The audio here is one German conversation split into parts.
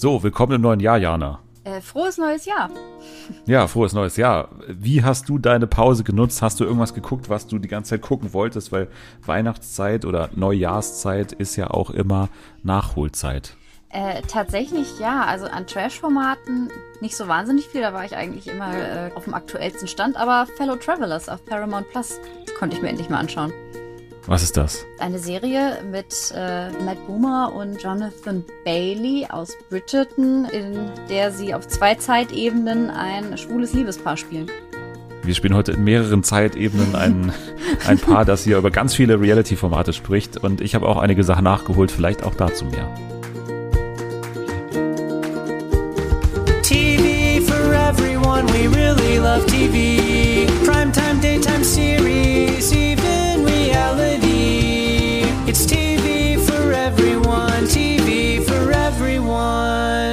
So, willkommen im neuen Jahr, Jana. Äh, frohes neues Jahr. Ja, frohes neues Jahr. Wie hast du deine Pause genutzt? Hast du irgendwas geguckt, was du die ganze Zeit gucken wolltest? Weil Weihnachtszeit oder Neujahrszeit ist ja auch immer Nachholzeit. Äh, tatsächlich ja, also an Trash-Formaten nicht so wahnsinnig viel, da war ich eigentlich immer äh, auf dem aktuellsten Stand, aber Fellow Travelers auf Paramount Plus konnte ich mir endlich mal anschauen. Was ist das? Eine Serie mit äh, Matt Boomer und Jonathan Bailey aus Bridgerton, in der sie auf zwei Zeitebenen ein schwules Liebespaar spielen. Wir spielen heute in mehreren Zeitebenen ein, ein Paar, das hier über ganz viele Reality-Formate spricht. Und ich habe auch einige Sachen nachgeholt, vielleicht auch dazu mehr. TV for everyone, we really love TV. Primetime, daytime series,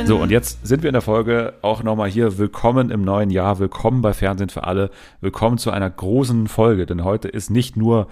So, und jetzt sind wir in der Folge auch nochmal hier. Willkommen im neuen Jahr, willkommen bei Fernsehen für alle, willkommen zu einer großen Folge, denn heute ist nicht nur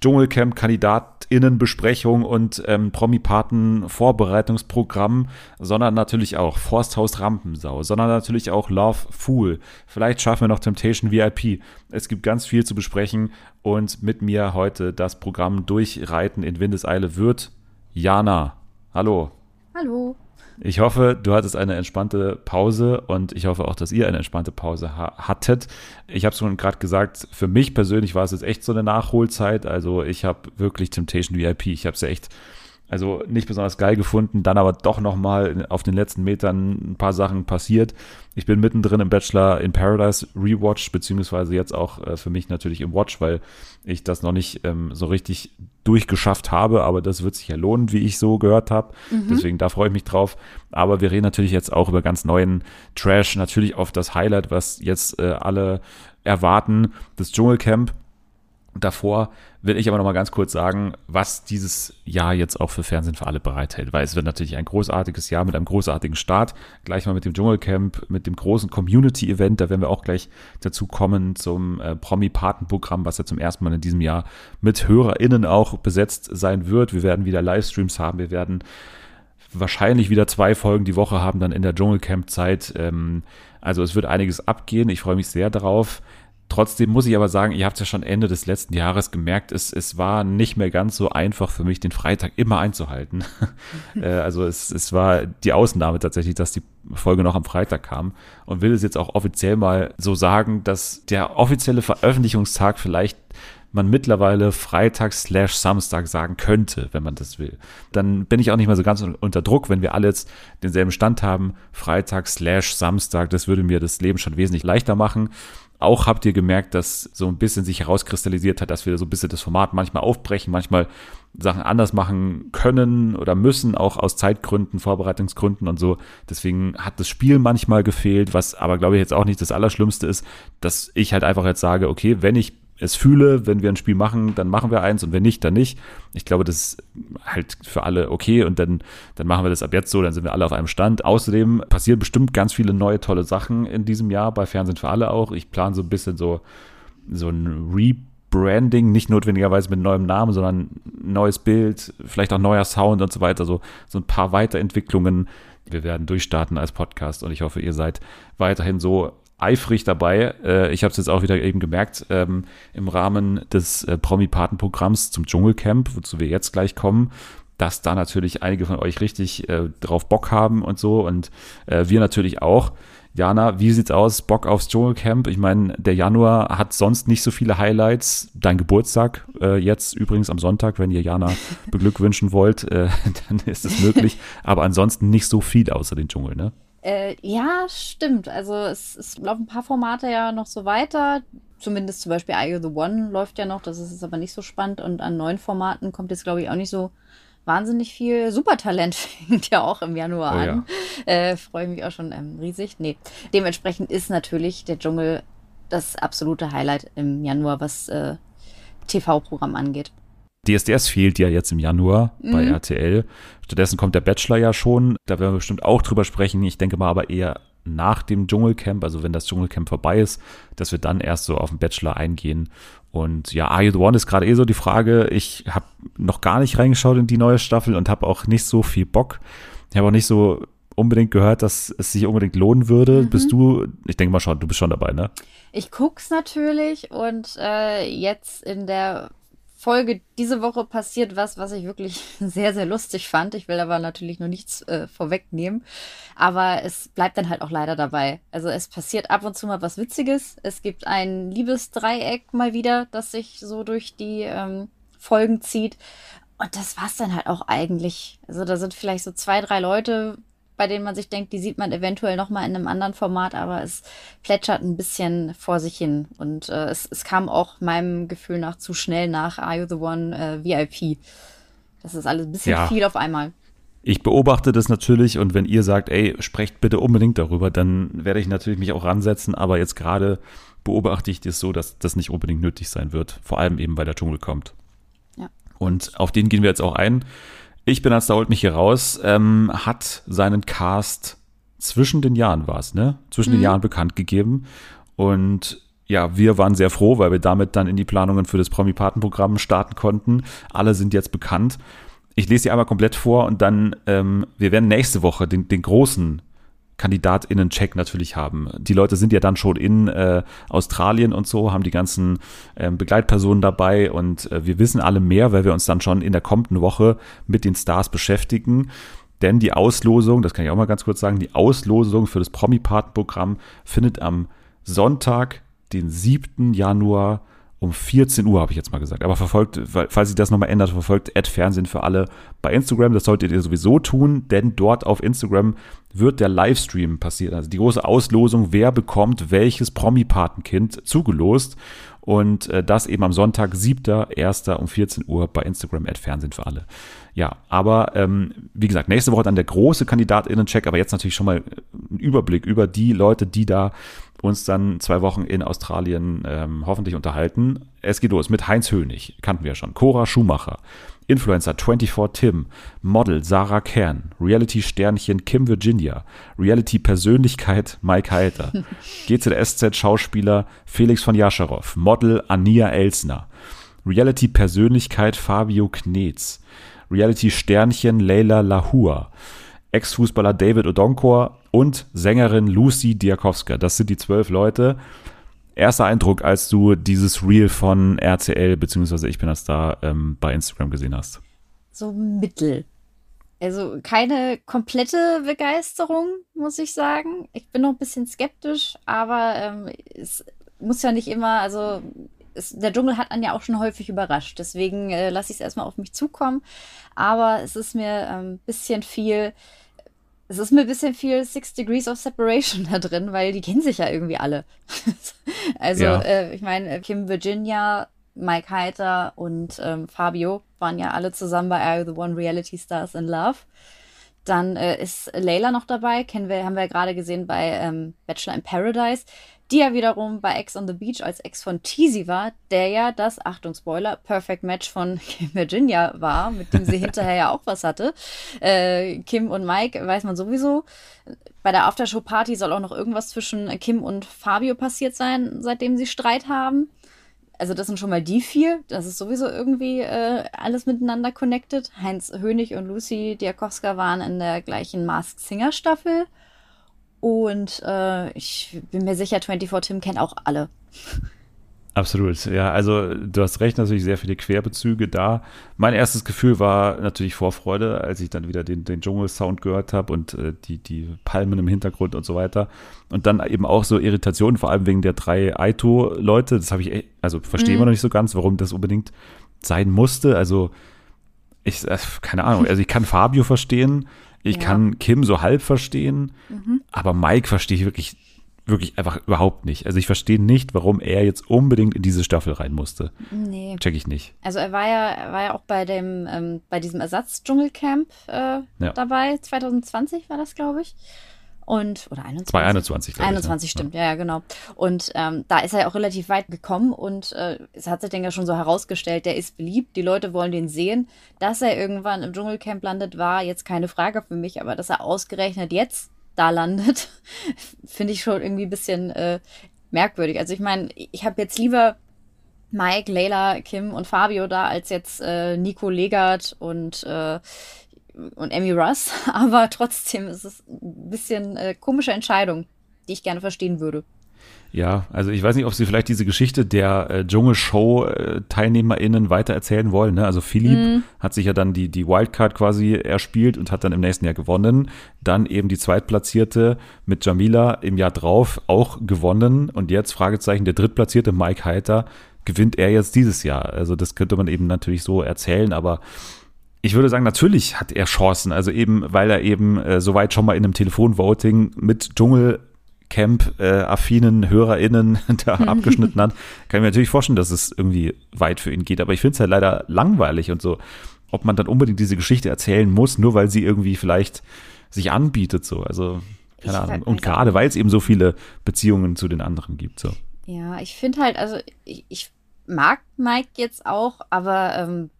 Dschungelcamp-KandidatInnenbesprechung und ähm, Promi-Paten-Vorbereitungsprogramm, sondern natürlich auch Forsthaus Rampensau, sondern natürlich auch Love Fool. Vielleicht schaffen wir noch Temptation VIP. Es gibt ganz viel zu besprechen und mit mir heute das Programm Durchreiten in Windeseile wird Jana. Hallo. Hallo. Ich hoffe, du hattest eine entspannte Pause und ich hoffe auch, dass ihr eine entspannte Pause ha hattet. Ich habe es schon gerade gesagt, für mich persönlich war es jetzt echt so eine Nachholzeit. Also ich habe wirklich Temptation VIP. Ich habe es ja echt also nicht besonders geil gefunden, dann aber doch nochmal auf den letzten Metern ein paar Sachen passiert. Ich bin mittendrin im Bachelor in Paradise Rewatch, beziehungsweise jetzt auch äh, für mich natürlich im Watch, weil ich das noch nicht ähm, so richtig durchgeschafft habe, aber das wird sich ja lohnen, wie ich so gehört habe. Mhm. Deswegen da freue ich mich drauf. Aber wir reden natürlich jetzt auch über ganz neuen Trash, natürlich auf das Highlight, was jetzt äh, alle erwarten, das Dschungelcamp. Davor will ich aber noch mal ganz kurz sagen, was dieses Jahr jetzt auch für Fernsehen für alle bereithält, weil es wird natürlich ein großartiges Jahr mit einem großartigen Start, gleich mal mit dem Dschungelcamp, mit dem großen Community-Event, da werden wir auch gleich dazu kommen zum äh, Promi-Paten-Programm, was ja zum ersten Mal in diesem Jahr mit HörerInnen auch besetzt sein wird. Wir werden wieder Livestreams haben, wir werden wahrscheinlich wieder zwei Folgen die Woche haben dann in der Dschungelcamp-Zeit. Ähm, also es wird einiges abgehen. Ich freue mich sehr darauf. Trotzdem muss ich aber sagen, ihr habt es ja schon Ende des letzten Jahres gemerkt, es, es war nicht mehr ganz so einfach für mich, den Freitag immer einzuhalten. äh, also es, es war die Ausnahme tatsächlich, dass die Folge noch am Freitag kam und will es jetzt auch offiziell mal so sagen, dass der offizielle Veröffentlichungstag vielleicht man mittlerweile Freitag slash Samstag sagen könnte, wenn man das will. Dann bin ich auch nicht mehr so ganz unter Druck, wenn wir alle jetzt denselben Stand haben, Freitag slash Samstag, das würde mir das Leben schon wesentlich leichter machen. Auch habt ihr gemerkt, dass so ein bisschen sich herauskristallisiert hat, dass wir so ein bisschen das Format manchmal aufbrechen, manchmal Sachen anders machen können oder müssen, auch aus Zeitgründen, Vorbereitungsgründen und so. Deswegen hat das Spiel manchmal gefehlt, was aber glaube ich jetzt auch nicht das Allerschlimmste ist, dass ich halt einfach jetzt sage, okay, wenn ich es fühle, wenn wir ein Spiel machen, dann machen wir eins und wenn nicht, dann nicht. Ich glaube, das ist halt für alle okay und dann, dann machen wir das ab jetzt so, dann sind wir alle auf einem Stand. Außerdem passieren bestimmt ganz viele neue tolle Sachen in diesem Jahr bei Fernsehen für alle auch. Ich plane so ein bisschen so, so ein Rebranding, nicht notwendigerweise mit neuem Namen, sondern neues Bild, vielleicht auch neuer Sound und so weiter, so, so ein paar Weiterentwicklungen. Wir werden durchstarten als Podcast und ich hoffe, ihr seid weiterhin so eifrig dabei. Äh, ich habe es jetzt auch wieder eben gemerkt, ähm, im Rahmen des äh, Promi-Paten-Programms zum Dschungelcamp, wozu wir jetzt gleich kommen, dass da natürlich einige von euch richtig äh, drauf Bock haben und so und äh, wir natürlich auch. Jana, wie sieht's aus? Bock aufs Dschungelcamp? Ich meine, der Januar hat sonst nicht so viele Highlights. Dein Geburtstag äh, jetzt übrigens am Sonntag, wenn ihr Jana beglückwünschen wollt, äh, dann ist es möglich. Aber ansonsten nicht so viel außer den Dschungel, ne? Äh, ja, stimmt. Also es, es laufen ein paar Formate ja noch so weiter. Zumindest zum Beispiel Are You the One läuft ja noch, das ist jetzt aber nicht so spannend. Und an neuen Formaten kommt jetzt, glaube ich, auch nicht so wahnsinnig viel. Supertalent fängt ja auch im Januar oh, an. Ja. Äh, Freue mich auch schon ähm, riesig. Nee. Dementsprechend ist natürlich der Dschungel das absolute Highlight im Januar, was äh, TV-Programm angeht. DSDS fehlt ja jetzt im Januar mhm. bei RTL. Stattdessen kommt der Bachelor ja schon. Da werden wir bestimmt auch drüber sprechen. Ich denke mal aber eher nach dem Dschungelcamp, also wenn das Dschungelcamp vorbei ist, dass wir dann erst so auf den Bachelor eingehen. Und ja, Are You the One ist gerade eh so die Frage. Ich habe noch gar nicht reingeschaut in die neue Staffel und habe auch nicht so viel Bock. Ich habe auch nicht so unbedingt gehört, dass es sich unbedingt lohnen würde. Mhm. Bist du, ich denke mal schon, du bist schon dabei, ne? Ich guck's natürlich und äh, jetzt in der Folge diese Woche passiert was, was ich wirklich sehr, sehr lustig fand. Ich will aber natürlich nur nichts äh, vorwegnehmen. Aber es bleibt dann halt auch leider dabei. Also es passiert ab und zu mal was Witziges. Es gibt ein Liebesdreieck mal wieder, das sich so durch die ähm, Folgen zieht. Und das war's dann halt auch eigentlich. Also da sind vielleicht so zwei, drei Leute, bei denen man sich denkt, die sieht man eventuell noch mal in einem anderen Format, aber es plätschert ein bisschen vor sich hin. Und äh, es, es kam auch meinem Gefühl nach zu schnell nach Are You the One äh, VIP. Das ist alles ein bisschen ja. viel auf einmal. Ich beobachte das natürlich und wenn ihr sagt, ey, sprecht bitte unbedingt darüber, dann werde ich natürlich mich auch ransetzen, aber jetzt gerade beobachte ich das so, dass das nicht unbedingt nötig sein wird, vor allem eben, weil der Dschungel kommt. Ja. Und auf den gehen wir jetzt auch ein. Ich bin als da holt mich hier raus, ähm, hat seinen Cast zwischen den Jahren war es, ne? Zwischen mhm. den Jahren bekannt gegeben. Und ja, wir waren sehr froh, weil wir damit dann in die Planungen für das Promi-Paten-Programm starten konnten. Alle sind jetzt bekannt. Ich lese sie einmal komplett vor und dann, ähm, wir werden nächste Woche den, den großen KandidatInnen-Check natürlich haben. Die Leute sind ja dann schon in äh, Australien und so, haben die ganzen äh, Begleitpersonen dabei und äh, wir wissen alle mehr, weil wir uns dann schon in der kommenden Woche mit den Stars beschäftigen. Denn die Auslosung, das kann ich auch mal ganz kurz sagen, die Auslosung für das Promi-Paten-Programm findet am Sonntag, den 7. Januar um 14 Uhr, habe ich jetzt mal gesagt. Aber verfolgt, falls sich das nochmal ändert, verfolgt Ad Fernsehen für alle bei Instagram. Das solltet ihr sowieso tun, denn dort auf Instagram wird der Livestream passieren. Also die große Auslosung, wer bekommt welches Promi-Patenkind zugelost. Und äh, das eben am Sonntag, 7.1. um 14 Uhr bei Instagram Ad Fernsehen für alle. Ja, aber ähm, wie gesagt, nächste Woche dann der große KandidatInnen-Check, aber jetzt natürlich schon mal ein Überblick über die Leute, die da uns dann zwei Wochen in Australien ähm, hoffentlich unterhalten. Es geht los mit Heinz Hönig, kannten wir schon, Cora Schumacher, Influencer 24 Tim, Model Sarah Kern, Reality-Sternchen Kim Virginia, Reality-Persönlichkeit Mike Heiter, GZSZ-Schauspieler Felix von Jascharow, Model Ania Elsner, Reality-Persönlichkeit Fabio Knetz, Reality-Sternchen Leila Lahua, Ex-Fußballer David Odonkor und Sängerin Lucy Diakowska. Das sind die zwölf Leute. Erster Eindruck, als du dieses Reel von RCL bzw. Ich bin das da ähm, bei Instagram gesehen hast? So mittel. Also keine komplette Begeisterung, muss ich sagen. Ich bin noch ein bisschen skeptisch, aber ähm, es muss ja nicht immer, also es, der Dschungel hat einen ja auch schon häufig überrascht. Deswegen äh, lasse ich es erstmal auf mich zukommen. Aber es ist mir ein ähm, bisschen viel es ist mir ein bisschen viel Six Degrees of Separation da drin, weil die kennen sich ja irgendwie alle. also, ja. äh, ich meine, Kim Virginia, Mike Heiter und ähm, Fabio waren ja alle zusammen bei Are You the One Reality Stars in Love. Dann äh, ist Layla noch dabei, kennen wir, haben wir ja gerade gesehen bei ähm, Bachelor in Paradise die ja wiederum bei Ex on the Beach als Ex von Teasy war, der ja das, Achtung Spoiler, Perfect Match von Kim Virginia war, mit dem sie hinterher ja auch was hatte. Äh, Kim und Mike weiß man sowieso. Bei der Aftershow-Party soll auch noch irgendwas zwischen Kim und Fabio passiert sein, seitdem sie Streit haben. Also das sind schon mal die vier. Das ist sowieso irgendwie äh, alles miteinander connected. Heinz Hönig und Lucy Diakowska waren in der gleichen Mask Singer Staffel. Und äh, ich bin mir sicher, 24 Tim kennt auch alle. Absolut, ja, also du hast recht, natürlich sehr viele Querbezüge da. Mein erstes Gefühl war natürlich Vorfreude, als ich dann wieder den, den Dschungel-Sound gehört habe und äh, die, die Palmen im Hintergrund und so weiter. Und dann eben auch so Irritationen, vor allem wegen der drei Aito-Leute. Das habe ich, echt, also verstehe mhm. noch nicht so ganz, warum das unbedingt sein musste. Also ich, äh, keine Ahnung, also ich kann Fabio verstehen, ich ja. kann Kim so halb verstehen, mhm. aber Mike verstehe ich wirklich, wirklich einfach überhaupt nicht. Also ich verstehe nicht, warum er jetzt unbedingt in diese Staffel rein musste. Nee. Check ich nicht. Also er war ja, er war ja auch bei dem, ähm, bei diesem Ersatz-Dschungelcamp äh, ja. dabei. 2020 war das, glaube ich. Und, oder 21? 2021, glaube 21, ich, ne? stimmt, ja. ja, genau. Und ähm, da ist er ja auch relativ weit gekommen und äh, es hat sich dann ja schon so herausgestellt, der ist beliebt, die Leute wollen den sehen. Dass er irgendwann im Dschungelcamp landet, war jetzt keine Frage für mich, aber dass er ausgerechnet jetzt da landet, finde ich schon irgendwie ein bisschen äh, merkwürdig. Also ich meine, ich habe jetzt lieber Mike, Leila, Kim und Fabio da als jetzt äh, Nico Legert und äh, und Emmy Russ, aber trotzdem ist es ein bisschen äh, komische Entscheidung, die ich gerne verstehen würde. Ja, also ich weiß nicht, ob sie vielleicht diese Geschichte der äh, Dschungelshow-TeilnehmerInnen weitererzählen wollen. Ne? Also Philipp mm. hat sich ja dann die, die Wildcard quasi erspielt und hat dann im nächsten Jahr gewonnen. Dann eben die Zweitplatzierte mit Jamila im Jahr drauf auch gewonnen. Und jetzt, Fragezeichen, der Drittplatzierte Mike Heiter gewinnt er jetzt dieses Jahr. Also das könnte man eben natürlich so erzählen, aber ich würde sagen, natürlich hat er Chancen. Also eben, weil er eben äh, soweit schon mal in einem Telefonvoting mit Dschungel Camp-affinen HörerInnen da abgeschnitten hat, kann ich mir natürlich vorstellen, dass es irgendwie weit für ihn geht. Aber ich finde es halt leider langweilig und so, ob man dann unbedingt diese Geschichte erzählen muss, nur weil sie irgendwie vielleicht sich anbietet, so. Also, keine ich Ahnung. Und gerade weil es eben so viele Beziehungen zu den anderen gibt, so. Ja, ich finde halt, also ich, ich, mag Mike jetzt auch, aber ähm,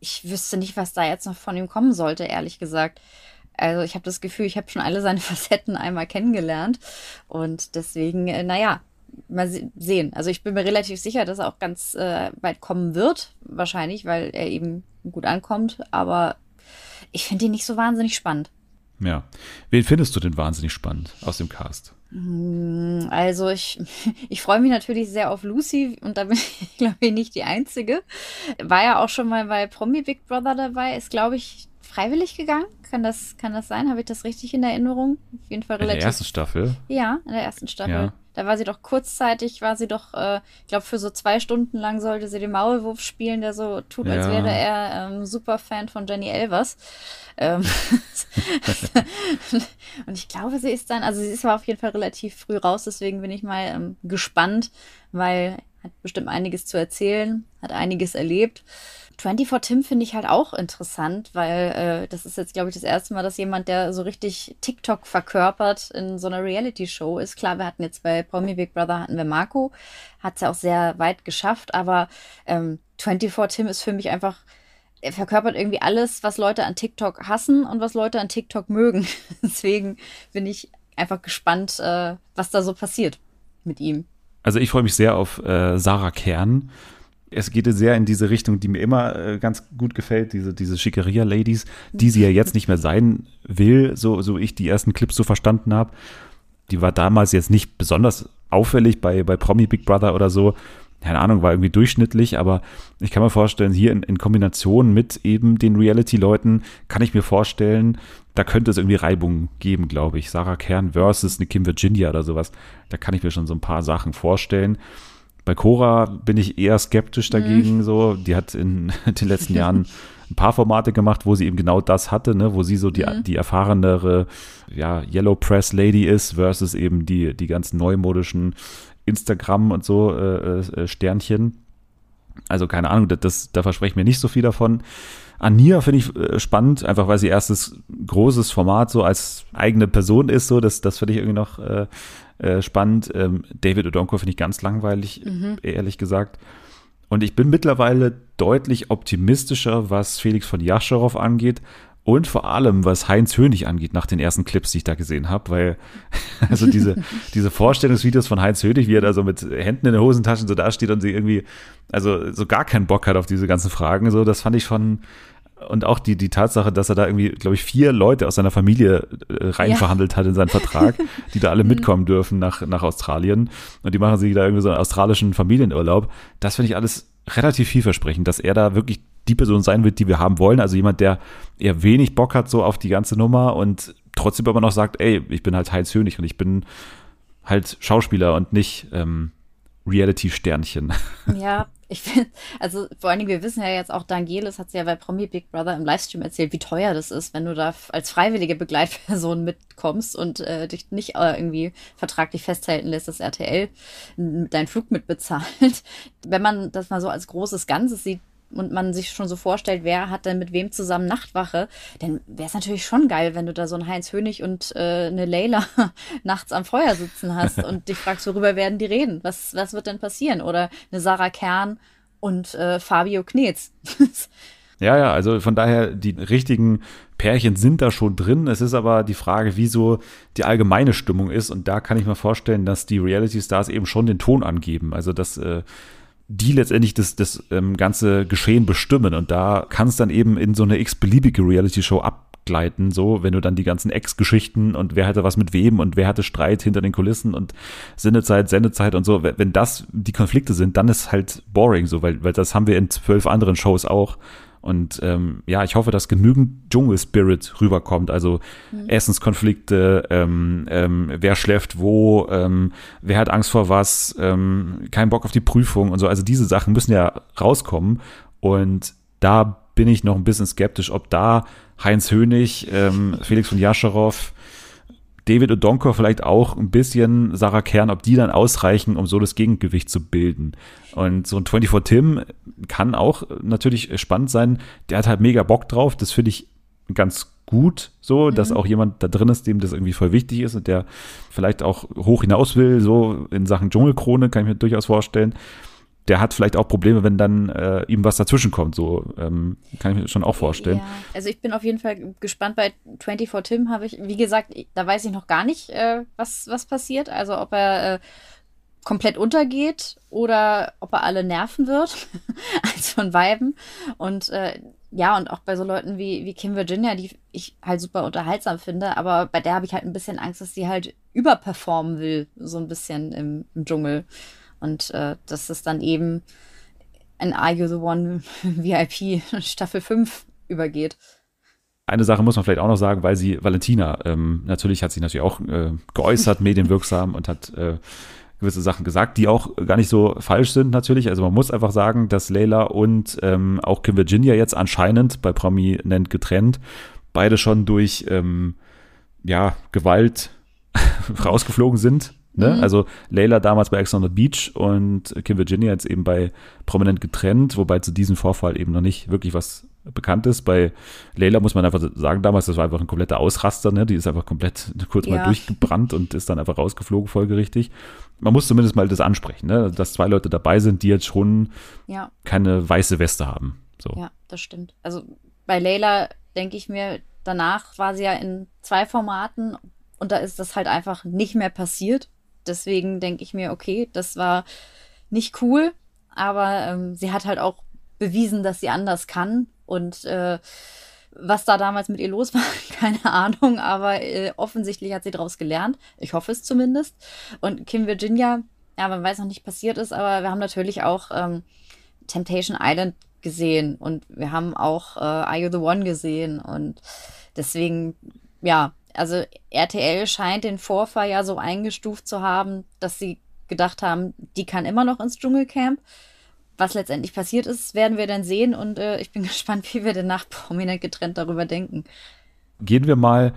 ich wüsste nicht, was da jetzt noch von ihm kommen sollte, ehrlich gesagt. Also ich habe das Gefühl, ich habe schon alle seine Facetten einmal kennengelernt. Und deswegen, äh, naja, mal sehen. Also ich bin mir relativ sicher, dass er auch ganz äh, weit kommen wird, wahrscheinlich, weil er eben gut ankommt. Aber ich finde ihn nicht so wahnsinnig spannend. Ja. Wen findest du denn wahnsinnig spannend aus dem Cast? Hm, also ich, ich freue mich natürlich sehr auf Lucy und da bin ich, glaube ich, nicht die Einzige. War ja auch schon mal bei Promi Big Brother dabei, ist, glaube ich, freiwillig gegangen. Kann das, kann das sein? Habe ich das richtig in Erinnerung? Auf jeden Fall relativ. In der ersten Staffel? Ja, in der ersten Staffel. Ja. Da war sie doch kurzzeitig, war sie doch, äh, ich glaube, für so zwei Stunden lang sollte sie den Maulwurf spielen, der so tut, als ja. wäre er ähm, Superfan von Jenny Elvers. Ähm und ich glaube, sie ist dann, also sie ist aber auf jeden Fall relativ früh raus, deswegen bin ich mal ähm, gespannt, weil hat bestimmt einiges zu erzählen, hat einiges erlebt. 24 Tim finde ich halt auch interessant, weil äh, das ist jetzt, glaube ich, das erste Mal, dass jemand, der so richtig TikTok verkörpert, in so einer Reality-Show ist. Klar, wir hatten jetzt bei Promi Big Brother hatten wir Marco, hat es ja auch sehr weit geschafft, aber ähm, 24 Tim ist für mich einfach, er verkörpert irgendwie alles, was Leute an TikTok hassen und was Leute an TikTok mögen. Deswegen bin ich einfach gespannt, äh, was da so passiert mit ihm. Also ich freue mich sehr auf äh, Sarah Kern es geht sehr in diese Richtung, die mir immer äh, ganz gut gefällt, diese, diese Schickeria-Ladies, die sie ja jetzt nicht mehr sein will, so, so ich die ersten Clips so verstanden habe. Die war damals jetzt nicht besonders auffällig bei, bei Promi Big Brother oder so. Keine Ahnung, war irgendwie durchschnittlich, aber ich kann mir vorstellen, hier in, in Kombination mit eben den Reality-Leuten kann ich mir vorstellen, da könnte es irgendwie Reibung geben, glaube ich. Sarah Kern versus eine Kim Virginia oder sowas. Da kann ich mir schon so ein paar Sachen vorstellen. Bei Cora bin ich eher skeptisch dagegen. Mhm. So, die hat in den letzten Jahren ein paar Formate gemacht, wo sie eben genau das hatte, ne, wo sie so die, mhm. die erfahrenere ja, Yellow Press Lady ist, versus eben die, die ganzen neumodischen Instagram und so äh, äh, Sternchen. Also keine Ahnung, das, das, da verspreche ich mir nicht so viel davon. Ania finde ich äh, spannend, einfach weil sie erstes großes Format so als eigene Person ist, so das, das finde ich irgendwie noch äh, äh, spannend. Ähm, David Odonko finde ich ganz langweilig, mhm. ehrlich gesagt. Und ich bin mittlerweile deutlich optimistischer, was Felix von Jascherow angeht und vor allem, was Heinz Hönig angeht, nach den ersten Clips, die ich da gesehen habe, weil also diese, diese Vorstellungsvideos von Heinz Hönig, wie er da so mit Händen in den Hosentaschen so dasteht und sie irgendwie, also so gar keinen Bock hat auf diese ganzen Fragen, so, das fand ich schon, und auch die, die Tatsache, dass er da irgendwie, glaube ich, vier Leute aus seiner Familie äh, reinverhandelt ja. hat in seinen Vertrag, die da alle mhm. mitkommen dürfen nach, nach Australien. Und die machen sich da irgendwie so einen australischen Familienurlaub. Das finde ich alles relativ vielversprechend, dass er da wirklich die Person sein wird, die wir haben wollen. Also jemand, der eher wenig Bock hat so auf die ganze Nummer und trotzdem aber noch sagt, ey, ich bin halt Heinz Hönig und ich bin halt Schauspieler und nicht ähm, Reality-Sternchen. Ja, ich finde, also vor allen Dingen, wir wissen ja jetzt auch, Dangelis hat es ja bei Promi Big Brother im Livestream erzählt, wie teuer das ist, wenn du da als freiwillige Begleitperson mitkommst und äh, dich nicht äh, irgendwie vertraglich festhalten lässt, dass RTL deinen Flug mitbezahlt. Wenn man das mal so als großes Ganzes sieht, und man sich schon so vorstellt, wer hat denn mit wem zusammen Nachtwache, dann wäre es natürlich schon geil, wenn du da so einen Heinz Hönig und äh, eine Leila nachts am Feuer sitzen hast und dich fragst, worüber werden die reden? Was, was wird denn passieren? Oder eine Sarah Kern und äh, Fabio Knetz. ja, ja, also von daher, die richtigen Pärchen sind da schon drin. Es ist aber die Frage, wieso die allgemeine Stimmung ist. Und da kann ich mir vorstellen, dass die Reality Stars eben schon den Ton angeben. Also, dass äh, die letztendlich das, das ähm, ganze Geschehen bestimmen. Und da kann es dann eben in so eine x-beliebige Reality-Show ab abgleiten, so, wenn du dann die ganzen Ex-Geschichten und wer hatte was mit wem und wer hatte Streit hinter den Kulissen und Sendezeit, Sendezeit und so, wenn das die Konflikte sind, dann ist halt boring, so, weil, weil das haben wir in zwölf anderen Shows auch. Und ähm, ja, ich hoffe, dass genügend Dschungel-Spirit rüberkommt. Also mhm. Essenskonflikte, ähm, ähm, wer schläft wo, ähm, wer hat Angst vor was, ähm, kein Bock auf die Prüfung und so. Also diese Sachen müssen ja rauskommen. Und da bin ich noch ein bisschen skeptisch, ob da Heinz Hönig, ähm, Felix von Jascherow, David Odonkor vielleicht auch ein bisschen, Sarah Kern, ob die dann ausreichen, um so das Gegengewicht zu bilden. Und so ein 24 Tim kann auch natürlich spannend sein. Der hat halt mega Bock drauf. Das finde ich ganz gut, so, mhm. dass auch jemand da drin ist, dem das irgendwie voll wichtig ist und der vielleicht auch hoch hinaus will, so in Sachen Dschungelkrone, kann ich mir durchaus vorstellen der hat vielleicht auch Probleme, wenn dann äh, ihm was dazwischen kommt. So ähm, kann ich mir schon auch vorstellen. Ja, also ich bin auf jeden Fall gespannt. Bei 24 Tim habe ich, wie gesagt, da weiß ich noch gar nicht, äh, was, was passiert. Also ob er äh, komplett untergeht oder ob er alle nerven wird, als von Weiben. Und äh, ja, und auch bei so Leuten wie, wie Kim Virginia, die ich halt super unterhaltsam finde, aber bei der habe ich halt ein bisschen Angst, dass sie halt überperformen will, so ein bisschen im, im Dschungel. Und äh, dass es dann eben ein Are You the One VIP Staffel 5 übergeht. Eine Sache muss man vielleicht auch noch sagen, weil sie, Valentina, ähm, natürlich hat sie natürlich auch äh, geäußert, medienwirksam und hat äh, gewisse Sachen gesagt, die auch gar nicht so falsch sind natürlich. Also man muss einfach sagen, dass Layla und ähm, auch Kim Virginia jetzt anscheinend bei Prominent getrennt, beide schon durch ähm, ja, Gewalt rausgeflogen sind Ne? Mhm. Also Layla damals bei Ex on the Beach und Kim Virginia jetzt eben bei Prominent getrennt, wobei zu diesem Vorfall eben noch nicht wirklich was bekannt ist. Bei Layla muss man einfach sagen, damals, das war einfach ein kompletter Ausraster, ne? Die ist einfach komplett kurz ja. mal durchgebrannt und ist dann einfach rausgeflogen, folgerichtig. Man muss zumindest mal das ansprechen, ne? Dass zwei Leute dabei sind, die jetzt schon ja. keine weiße Weste haben. So. Ja, das stimmt. Also bei Layla denke ich mir, danach war sie ja in zwei Formaten und da ist das halt einfach nicht mehr passiert deswegen denke ich mir, okay, das war nicht cool, aber ähm, sie hat halt auch bewiesen, dass sie anders kann und äh, was da damals mit ihr los war, keine Ahnung, aber äh, offensichtlich hat sie daraus gelernt. Ich hoffe es zumindest. Und Kim Virginia, ja, man weiß noch nicht passiert ist, aber wir haben natürlich auch ähm, Temptation Island gesehen und wir haben auch äh, Are You the One gesehen und deswegen, ja, also RTL scheint den Vorfall ja so eingestuft zu haben, dass sie gedacht haben, die kann immer noch ins Dschungelcamp. Was letztendlich passiert ist, werden wir dann sehen und äh, ich bin gespannt, wie wir denn nach prominent getrennt darüber denken. Gehen wir mal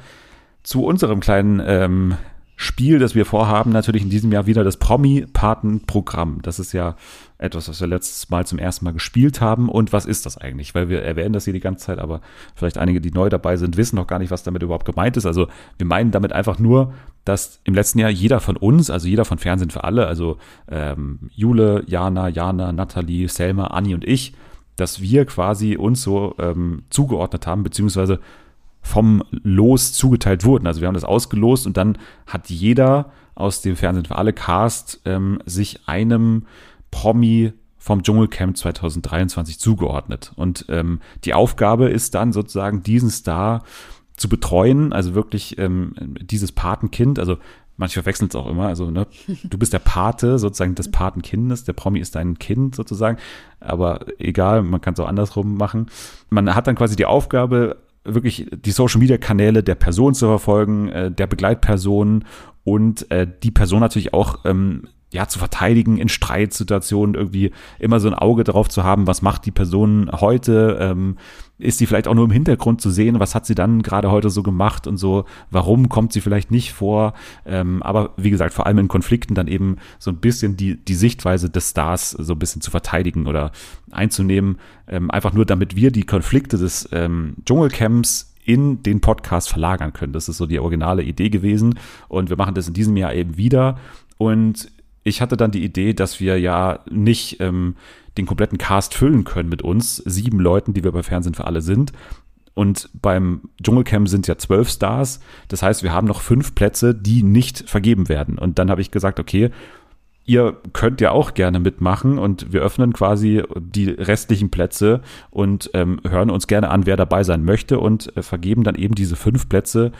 zu unserem kleinen ähm, Spiel, das wir vorhaben, natürlich in diesem Jahr wieder das Promi-Paten-Programm. Das ist ja etwas, was wir letztes Mal zum ersten Mal gespielt haben. Und was ist das eigentlich? Weil wir erwähnen das hier die ganze Zeit, aber vielleicht einige, die neu dabei sind, wissen noch gar nicht, was damit überhaupt gemeint ist. Also wir meinen damit einfach nur, dass im letzten Jahr jeder von uns, also jeder von Fernsehen für alle, also ähm, Jule, Jana, Jana, Nathalie, Selma, Anni und ich, dass wir quasi uns so ähm, zugeordnet haben, beziehungsweise vom Los zugeteilt wurden. Also wir haben das ausgelost und dann hat jeder aus dem Fernsehen für alle Cast ähm, sich einem Promi vom Dschungelcamp 2023 zugeordnet. Und ähm, die Aufgabe ist dann sozusagen diesen Star zu betreuen, also wirklich ähm, dieses Patenkind, also manche verwechseln es auch immer, also ne, du bist der Pate sozusagen des Patenkindes, der Promi ist dein Kind sozusagen, aber egal, man kann es auch andersrum machen. Man hat dann quasi die Aufgabe, wirklich die Social Media Kanäle der Person zu verfolgen, äh, der Begleitperson und äh, die Person natürlich auch ähm, ja, zu verteidigen in Streitsituationen, irgendwie immer so ein Auge darauf zu haben, was macht die Person heute, ähm, ist sie vielleicht auch nur im Hintergrund zu sehen, was hat sie dann gerade heute so gemacht und so, warum kommt sie vielleicht nicht vor, ähm, aber wie gesagt, vor allem in Konflikten dann eben so ein bisschen die, die Sichtweise des Stars so ein bisschen zu verteidigen oder einzunehmen, ähm, einfach nur damit wir die Konflikte des ähm, Dschungelcamps in den Podcast verlagern können. Das ist so die originale Idee gewesen und wir machen das in diesem Jahr eben wieder und ich hatte dann die Idee, dass wir ja nicht ähm, den kompletten Cast füllen können mit uns, sieben Leuten, die wir bei Fernsehen für alle sind. Und beim Dschungelcamp sind ja zwölf Stars. Das heißt, wir haben noch fünf Plätze, die nicht vergeben werden. Und dann habe ich gesagt, okay, ihr könnt ja auch gerne mitmachen und wir öffnen quasi die restlichen Plätze und ähm, hören uns gerne an, wer dabei sein möchte und äh, vergeben dann eben diese fünf Plätze,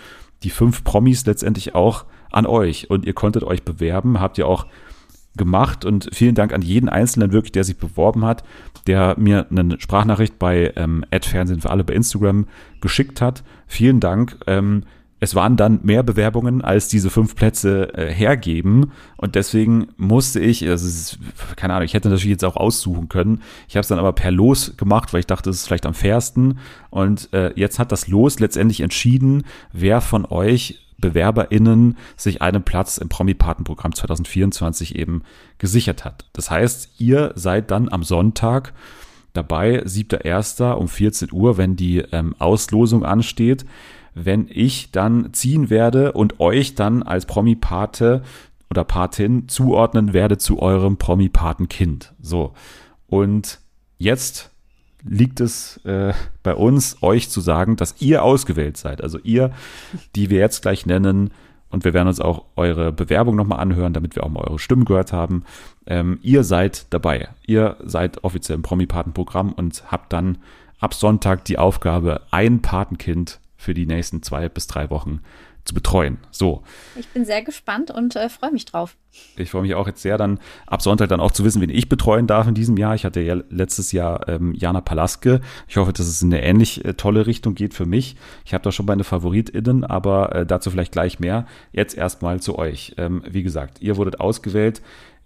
die fünf Promis letztendlich auch an euch. Und ihr konntet euch bewerben, habt ihr auch gemacht und vielen Dank an jeden Einzelnen wirklich, der sich beworben hat, der mir eine Sprachnachricht bei ähm, Fernsehen für alle bei Instagram geschickt hat. Vielen Dank. Ähm, es waren dann mehr Bewerbungen, als diese fünf Plätze äh, hergeben. Und deswegen musste ich, also ist, keine Ahnung, ich hätte natürlich jetzt auch aussuchen können. Ich habe es dann aber per Los gemacht, weil ich dachte, es ist vielleicht am fairsten. Und äh, jetzt hat das Los letztendlich entschieden, wer von euch BewerberInnen sich einen Platz im Promi-Patenprogramm 2024 eben gesichert hat. Das heißt, ihr seid dann am Sonntag dabei, 7.1. um 14 Uhr, wenn die ähm, Auslosung ansteht wenn ich dann ziehen werde und euch dann als Promi-Pate oder Patin zuordnen werde zu eurem Promi-Patenkind. So. Und jetzt liegt es äh, bei uns, euch zu sagen, dass ihr ausgewählt seid. Also ihr, die wir jetzt gleich nennen, und wir werden uns auch eure Bewerbung nochmal anhören, damit wir auch mal eure Stimmen gehört haben. Ähm, ihr seid dabei. Ihr seid offiziell im Promi-Patenprogramm und habt dann ab Sonntag die Aufgabe, ein Patenkind für die nächsten zwei bis drei Wochen zu betreuen. So. Ich bin sehr gespannt und äh, freue mich drauf. Ich freue mich auch jetzt sehr, dann ab Sonntag dann auch zu wissen, wen ich betreuen darf in diesem Jahr. Ich hatte ja letztes Jahr ähm, Jana Palaske. Ich hoffe, dass es in eine ähnlich äh, tolle Richtung geht für mich. Ich habe da schon meine FavoritInnen, aber äh, dazu vielleicht gleich mehr. Jetzt erstmal zu euch. Ähm, wie gesagt, ihr wurdet ausgewählt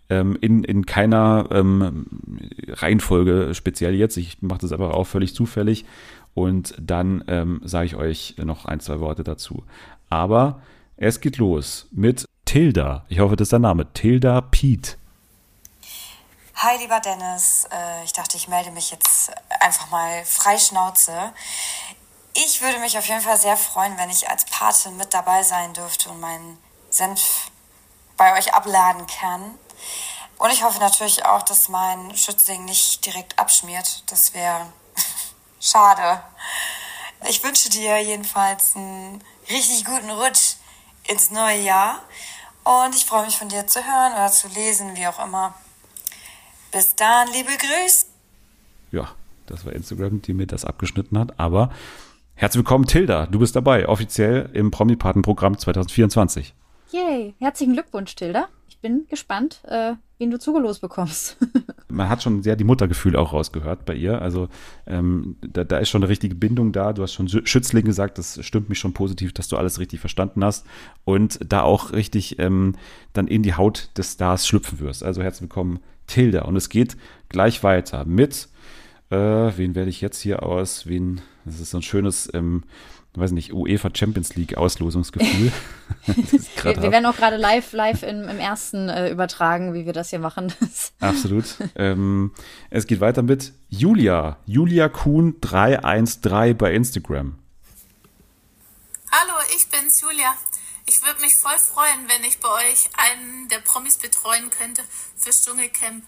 ähm, in, in keiner ähm, Reihenfolge speziell jetzt. Ich mache das einfach auch völlig zufällig und dann ähm, sage ich euch noch ein, zwei Worte dazu. Aber es geht los mit Tilda. Ich hoffe, das ist der Name. Tilda Pete. Hi, lieber Dennis. Äh, ich dachte, ich melde mich jetzt einfach mal frei Schnauze. Ich würde mich auf jeden Fall sehr freuen, wenn ich als Patin mit dabei sein dürfte und meinen Senf bei euch abladen kann. Und ich hoffe natürlich auch, dass mein Schützling nicht direkt abschmiert. Das wäre Schade. Ich wünsche dir jedenfalls einen richtig guten Rutsch ins neue Jahr. Und ich freue mich von dir zu hören oder zu lesen, wie auch immer. Bis dann, liebe Grüße. Ja, das war Instagram, die mir das abgeschnitten hat. Aber herzlich willkommen, Tilda. Du bist dabei, offiziell im Promi-Paten-Programm 2024. Yay. Herzlichen Glückwunsch, Tilda. Ich bin gespannt, äh, wen du zugelost bekommst. Man hat schon sehr die Muttergefühle auch rausgehört bei ihr. Also ähm, da, da, ist schon eine richtige Bindung da. Du hast schon Schützling gesagt, das stimmt mich schon positiv, dass du alles richtig verstanden hast und da auch richtig ähm, dann in die Haut des Stars schlüpfen wirst. Also herzlich willkommen, Tilda. Und es geht gleich weiter mit, äh, wen werde ich jetzt hier aus? Wen, das ist so ein schönes ähm, weiß nicht, UEFA Champions League Auslosungsgefühl. wir, wir werden auch gerade live, live im, im ersten äh, übertragen, wie wir das hier machen. Absolut. Ähm, es geht weiter mit Julia. Julia Kuhn 313 bei Instagram. Hallo, ich bin's, Julia. Ich würde mich voll freuen, wenn ich bei euch einen der Promis betreuen könnte fürs Dschungelcamp.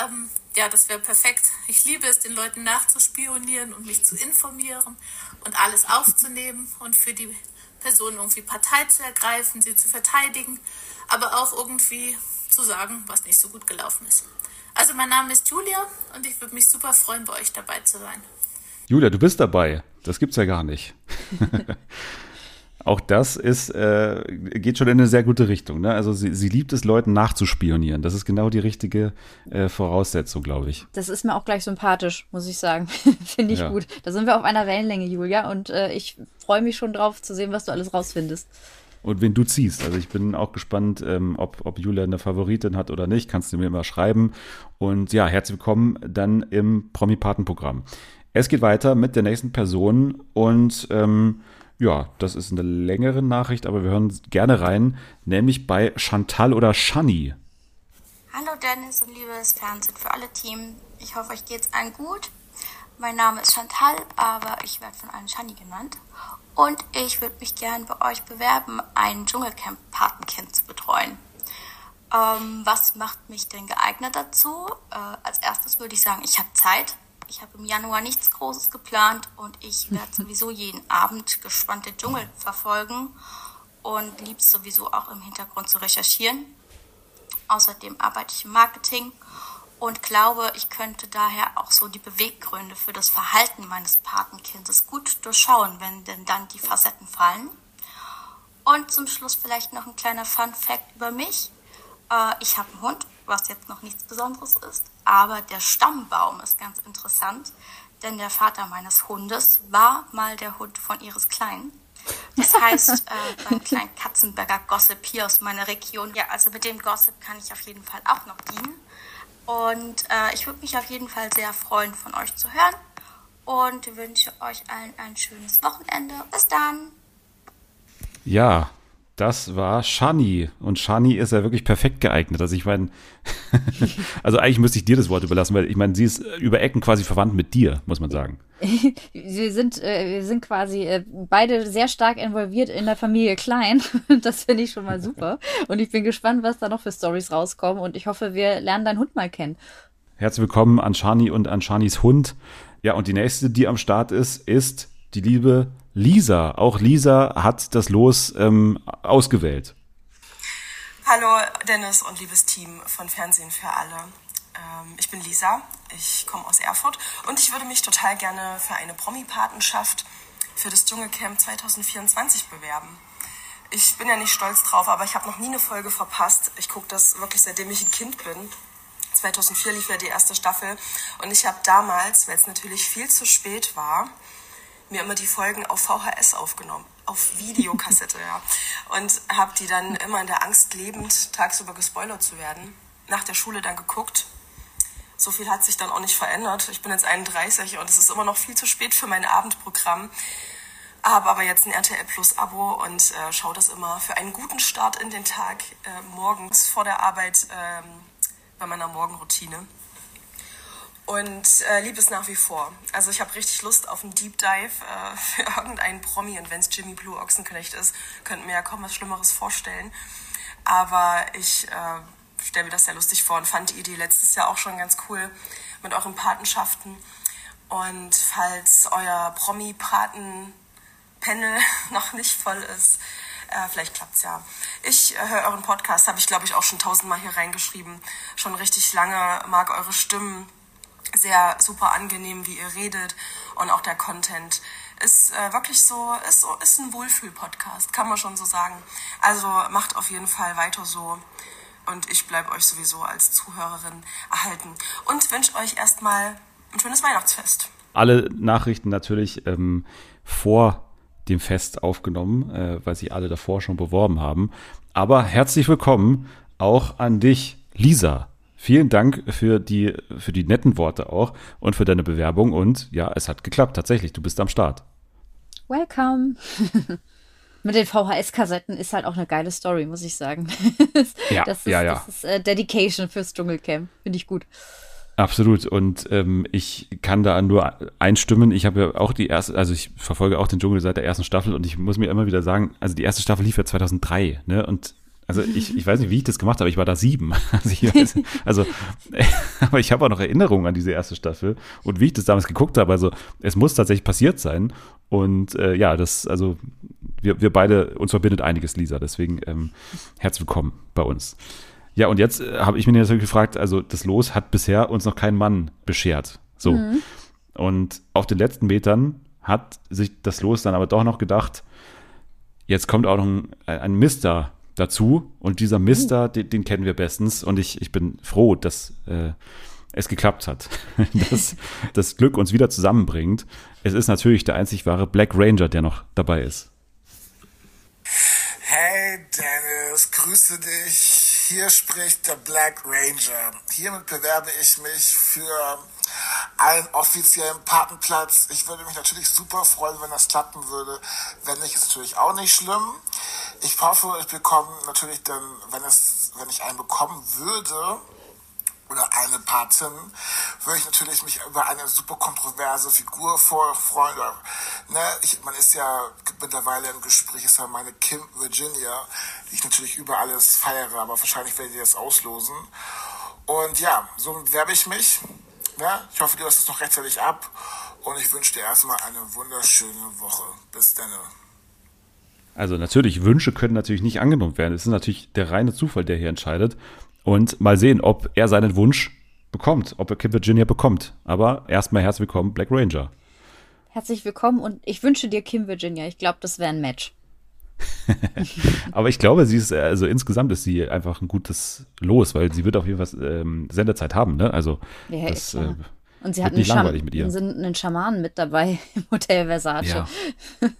Ähm, ja, das wäre perfekt. Ich liebe es, den Leuten nachzuspionieren und mich zu informieren und alles aufzunehmen und für die Person irgendwie Partei zu ergreifen, sie zu verteidigen, aber auch irgendwie zu sagen, was nicht so gut gelaufen ist. Also mein Name ist Julia und ich würde mich super freuen, bei euch dabei zu sein. Julia, du bist dabei. Das gibt's ja gar nicht. auch das ist, äh, geht schon in eine sehr gute Richtung. Ne? Also sie, sie liebt es, Leuten nachzuspionieren. Das ist genau die richtige äh, Voraussetzung, glaube ich. Das ist mir auch gleich sympathisch, muss ich sagen. Finde ich ja. gut. Da sind wir auf einer Wellenlänge, Julia. Und äh, ich freue mich schon drauf zu sehen, was du alles rausfindest. Und wen du ziehst. Also ich bin auch gespannt, ähm, ob, ob Julia eine Favoritin hat oder nicht. Kannst du mir immer schreiben. Und ja, herzlich willkommen dann im Promi-Paten-Programm. Es geht weiter mit der nächsten Person und ähm, ja, das ist eine längere Nachricht, aber wir hören gerne rein, nämlich bei Chantal oder Shani. Hallo Dennis und liebes Fernsehen für alle Team. Ich hoffe, euch geht's allen gut. Mein Name ist Chantal, aber ich werde von allen Shani genannt. Und ich würde mich gern bei euch bewerben, ein Dschungelcamp-Patenkind zu betreuen. Ähm, was macht mich denn geeignet dazu? Äh, als erstes würde ich sagen, ich habe Zeit. Ich habe im Januar nichts Großes geplant und ich werde sowieso jeden Abend gespannt den Dschungel verfolgen und liebe es sowieso auch im Hintergrund zu recherchieren. Außerdem arbeite ich im Marketing und glaube, ich könnte daher auch so die Beweggründe für das Verhalten meines Patenkindes gut durchschauen, wenn denn dann die Facetten fallen. Und zum Schluss vielleicht noch ein kleiner Fun Fact über mich. Äh, ich habe einen Hund, was jetzt noch nichts Besonderes ist, aber der Stammbaum ist ganz interessant, denn der Vater meines Hundes war mal der Hund von ihres Kleinen. Das heißt, äh, beim kleinen Katzenberger Gossip hier aus meiner Region. Ja, also mit dem Gossip kann ich auf jeden Fall auch noch dienen. Und äh, ich würde mich auf jeden Fall sehr freuen, von euch zu hören. Und wünsche euch allen ein schönes Wochenende. Bis dann. Ja, das war Shani. Und Shani ist ja wirklich perfekt geeignet. Also ich meine, also eigentlich müsste ich dir das Wort überlassen, weil ich meine, sie ist über Ecken quasi verwandt mit dir, muss man sagen. wir sind, äh, wir sind quasi äh, beide sehr stark involviert in der Familie Klein. das finde ich schon mal super. Und ich bin gespannt, was da noch für Stories rauskommen. Und ich hoffe, wir lernen deinen Hund mal kennen. Herzlich willkommen an Shani und an Shanis Hund. Ja, und die nächste, die am Start ist, ist die liebe Lisa. Auch Lisa hat das Los ähm, ausgewählt. Hallo Dennis und liebes Team von Fernsehen für alle. Ähm, ich bin Lisa, ich komme aus Erfurt und ich würde mich total gerne für eine Promi-Patenschaft für das Dschungelcamp 2024 bewerben. Ich bin ja nicht stolz drauf, aber ich habe noch nie eine Folge verpasst. Ich gucke das wirklich seitdem ich ein Kind bin. 2004 lief ja die erste Staffel und ich habe damals, weil es natürlich viel zu spät war, mir immer die Folgen auf VHS aufgenommen, auf Videokassette, ja. Und habe die dann immer in der Angst lebend, tagsüber gespoilert zu werden. Nach der Schule dann geguckt. So viel hat sich dann auch nicht verändert. Ich bin jetzt 31 und es ist immer noch viel zu spät für mein Abendprogramm. Habe aber jetzt ein RTL Plus Abo und äh, schaue das immer für einen guten Start in den Tag äh, morgens vor der Arbeit äh, bei meiner Morgenroutine und äh, liebe es nach wie vor. Also ich habe richtig Lust auf einen Deep Dive äh, für irgendeinen Promi und wenn es Jimmy Blue Ochsenknecht ist, könnten mir ja kaum was Schlimmeres vorstellen. Aber ich äh, stelle mir das sehr lustig vor und fand die Idee letztes Jahr auch schon ganz cool mit euren Patenschaften. Und falls euer Promi-Paten-Panel noch nicht voll ist, äh, vielleicht klappt's ja. Ich äh, höre euren Podcast, habe ich glaube ich auch schon tausendmal hier reingeschrieben. Schon richtig lange, mag eure Stimmen sehr super angenehm, wie ihr redet und auch der Content ist äh, wirklich so, ist, so, ist ein Wohlfühl-Podcast, kann man schon so sagen. Also macht auf jeden Fall weiter so und ich bleibe euch sowieso als Zuhörerin erhalten und wünsche euch erstmal ein schönes Weihnachtsfest. Alle Nachrichten natürlich ähm, vor dem Fest aufgenommen, äh, weil sich alle davor schon beworben haben. Aber herzlich willkommen auch an dich, Lisa. Vielen Dank für die, für die netten Worte auch und für deine Bewerbung. Und ja, es hat geklappt, tatsächlich. Du bist am Start. Welcome. Mit den VHS-Kassetten ist halt auch eine geile Story, muss ich sagen. ja, das ist, ja, ja. Das ist äh, Dedication fürs Dschungelcamp. Finde ich gut. Absolut. Und ähm, ich kann da nur einstimmen. Ich habe ja auch die erste, also ich verfolge auch den Dschungel seit der ersten Staffel und ich muss mir immer wieder sagen, also die erste Staffel lief ja 2003, ne? Und also ich, ich weiß nicht, wie ich das gemacht habe. Ich war da sieben. Also, ich weiß, also aber ich habe auch noch Erinnerungen an diese erste Staffel und wie ich das damals geguckt habe. Also es muss tatsächlich passiert sein. Und äh, ja, das, also wir, wir beide, uns verbindet einiges, Lisa. Deswegen ähm, herzlich willkommen bei uns. Ja, und jetzt äh, habe ich mich natürlich gefragt, also das Los hat bisher uns noch kein Mann beschert. So. Mhm. Und auf den letzten Metern hat sich das Los dann aber doch noch gedacht, jetzt kommt auch noch ein, ein Mister dazu. Und dieser Mister, uh. den, den, kennen wir bestens. Und ich, ich bin froh, dass äh, es geklappt hat. dass das Glück uns wieder zusammenbringt. Es ist natürlich der einzig wahre Black Ranger, der noch dabei ist. Hey Dennis, grüße dich. Hier spricht der Black Ranger. Hiermit bewerbe ich mich für einen offiziellen Patenplatz. Ich würde mich natürlich super freuen, wenn das klappen würde. Wenn nicht, ist natürlich auch nicht schlimm. Ich hoffe, ich bekomme natürlich dann, wenn es, wenn ich einen bekommen würde, oder eine Patin, würde ich natürlich mich über eine super kontroverse Figur freuen. Ne, ich, man ist ja mittlerweile im Gespräch, ist ja meine Kim Virginia, die ich natürlich über alles feiere, aber wahrscheinlich werde ich das auslosen. Und ja, so bewerbe ich mich. Ja, ich hoffe, du hast es noch rechtzeitig ab und ich wünsche dir erstmal eine wunderschöne Woche. Bis dann. Also natürlich, Wünsche können natürlich nicht angenommen werden. Es ist natürlich der reine Zufall, der hier entscheidet. und mal sehen, ob er seinen Wunsch bekommt, ob er Kim Virginia bekommt. Aber erstmal herzlich willkommen, Black Ranger. Herzlich willkommen und ich wünsche dir Kim Virginia. Ich glaube, das wäre ein Match. Aber ich glaube, sie ist, also insgesamt ist sie einfach ein gutes Los, weil sie wird auf jeden Fall ähm, Sendezeit haben, ne? Also Ja, das äh, Und sie hat einen, nicht langweilig mit ihr. einen, einen Schamanen mit dabei im Hotel Versace. Ja.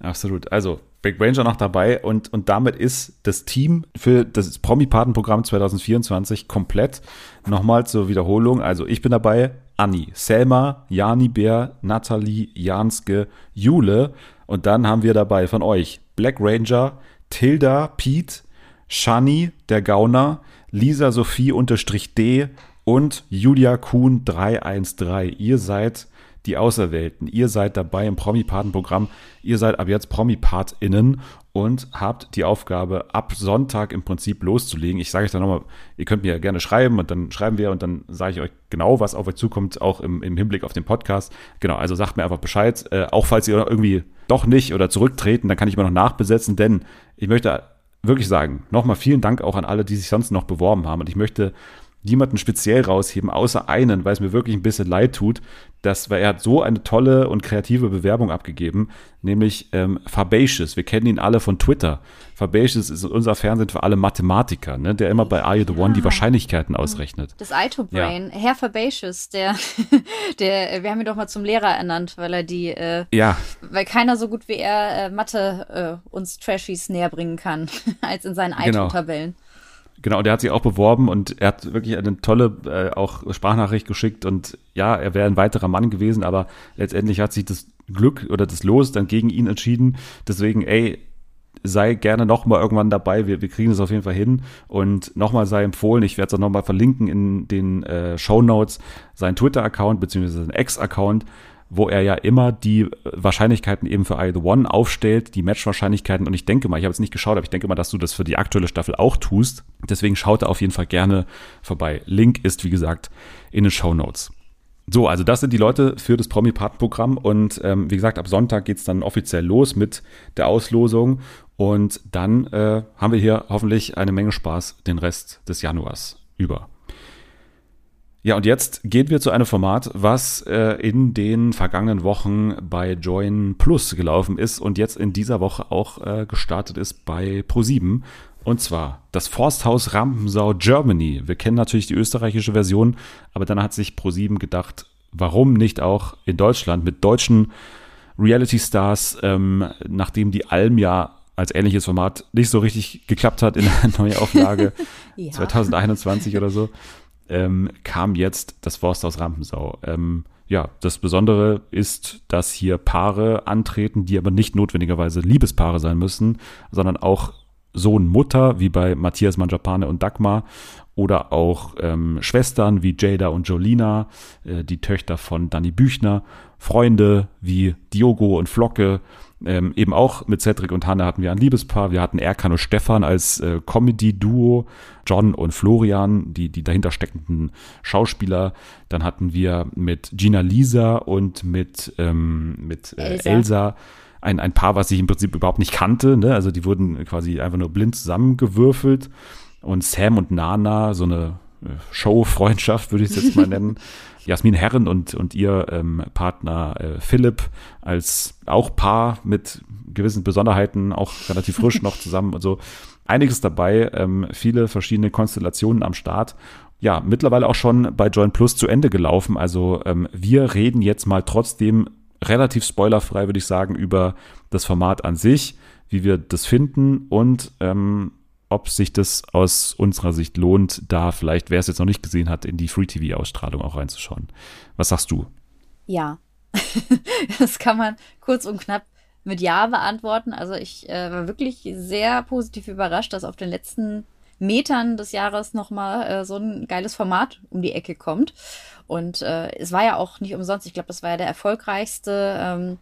Absolut. Also, Big Ranger noch dabei und, und damit ist das Team für das Promi-Patenprogramm 2024 komplett. Nochmal zur Wiederholung. Also, ich bin dabei. Anni, Selma, Jani Bär, Nathalie, Janske, Jule. Und dann haben wir dabei von euch Black Ranger, Tilda, Pete, Shani, der Gauner, Lisa Sophie unterstrich D und Julia Kuhn 313. Ihr seid die Auserwählten. Ihr seid dabei im Promi-Paten-Programm. Ihr seid ab jetzt Promi-PartInnen und habt die Aufgabe, ab Sonntag im Prinzip loszulegen. Ich sage euch dann nochmal, ihr könnt mir gerne schreiben und dann schreiben wir und dann sage ich euch genau, was auf euch zukommt, auch im, im Hinblick auf den Podcast. Genau, also sagt mir einfach Bescheid. Äh, auch falls ihr irgendwie doch nicht oder zurücktreten, dann kann ich immer noch nachbesetzen, denn ich möchte wirklich sagen, nochmal vielen Dank auch an alle, die sich sonst noch beworben haben. Und ich möchte niemanden speziell rausheben, außer einen, weil es mir wirklich ein bisschen leid tut, dass, weil er hat so eine tolle und kreative Bewerbung abgegeben, nämlich ähm, Fabacious. Wir kennen ihn alle von Twitter. Fabacious ist unser Fernsehen für alle Mathematiker, ne, der immer bei Are You the One die Wahrscheinlichkeiten ausrechnet. Das Ito-Brain, Herr Fabacious, der, der, wir haben ihn doch mal zum Lehrer ernannt, weil er die, äh, Ja, weil keiner so gut wie er äh, Mathe äh, uns Trashies näher bringen kann, als in seinen. Ito-Tabellen. Genau, der hat sich auch beworben und er hat wirklich eine tolle äh, auch Sprachnachricht geschickt und ja, er wäre ein weiterer Mann gewesen, aber letztendlich hat sich das Glück oder das Los dann gegen ihn entschieden. Deswegen, ey, sei gerne nochmal irgendwann dabei. Wir, wir kriegen es auf jeden Fall hin. Und nochmal sei empfohlen, ich werde es auch nochmal verlinken in den äh, Show Notes, sein Twitter-Account beziehungsweise sein Ex-Account, wo er ja immer die Wahrscheinlichkeiten eben für I The One aufstellt, die Match-Wahrscheinlichkeiten. Und ich denke mal, ich habe jetzt nicht geschaut, aber ich denke mal, dass du das für die aktuelle Staffel auch tust. Deswegen schaut da auf jeden Fall gerne vorbei. Link ist, wie gesagt, in den Show Notes. So, also das sind die Leute für das Promi-Part-Programm und ähm, wie gesagt, ab Sonntag geht's dann offiziell los mit der Auslosung und dann äh, haben wir hier hoffentlich eine Menge Spaß den Rest des Januars über. Ja, und jetzt gehen wir zu einem Format, was äh, in den vergangenen Wochen bei Join Plus gelaufen ist und jetzt in dieser Woche auch äh, gestartet ist bei Pro7. Und zwar das Forsthaus Rampensau Germany. Wir kennen natürlich die österreichische Version, aber dann hat sich Pro7 gedacht, warum nicht auch in Deutschland mit deutschen Reality Stars, ähm, nachdem die Alm ja als ähnliches Format nicht so richtig geklappt hat in der Neuauflage Ja. 2021 oder so, ähm, kam jetzt das Forsthaus Rampensau. Ähm, ja, das Besondere ist, dass hier Paare antreten, die aber nicht notwendigerweise Liebespaare sein müssen, sondern auch Sohn, Mutter, wie bei Matthias Manjapane und Dagmar, oder auch ähm, Schwestern wie Jada und Jolina, äh, die Töchter von Danny Büchner, Freunde wie Diogo und Flocke, ähm, eben auch mit Cedric und Hanne hatten wir ein Liebespaar. Wir hatten Erkan und Stefan als äh, Comedy-Duo, John und Florian, die, die dahinter steckenden Schauspieler. Dann hatten wir mit Gina Lisa und mit, ähm, mit äh, Elsa. Elsa ein, ein Paar, was ich im Prinzip überhaupt nicht kannte. Ne? Also die wurden quasi einfach nur blind zusammengewürfelt. Und Sam und Nana, so eine äh, Show-Freundschaft, würde ich es jetzt mal nennen. Jasmin Herren und, und ihr ähm, Partner äh, Philipp als auch Paar mit gewissen Besonderheiten, auch relativ frisch noch zusammen und so. Einiges dabei, ähm, viele verschiedene Konstellationen am Start. Ja, mittlerweile auch schon bei Join Plus zu Ende gelaufen. Also ähm, wir reden jetzt mal trotzdem relativ spoilerfrei, würde ich sagen, über das Format an sich, wie wir das finden und ähm, ob sich das aus unserer Sicht lohnt, da vielleicht, wer es jetzt noch nicht gesehen hat, in die Free-TV-Ausstrahlung auch reinzuschauen. Was sagst du? Ja. das kann man kurz und knapp mit Ja beantworten. Also ich äh, war wirklich sehr positiv überrascht, dass auf den letzten Metern des Jahres nochmal äh, so ein geiles Format um die Ecke kommt. Und äh, es war ja auch nicht umsonst. Ich glaube, das war ja der erfolgreichste ähm,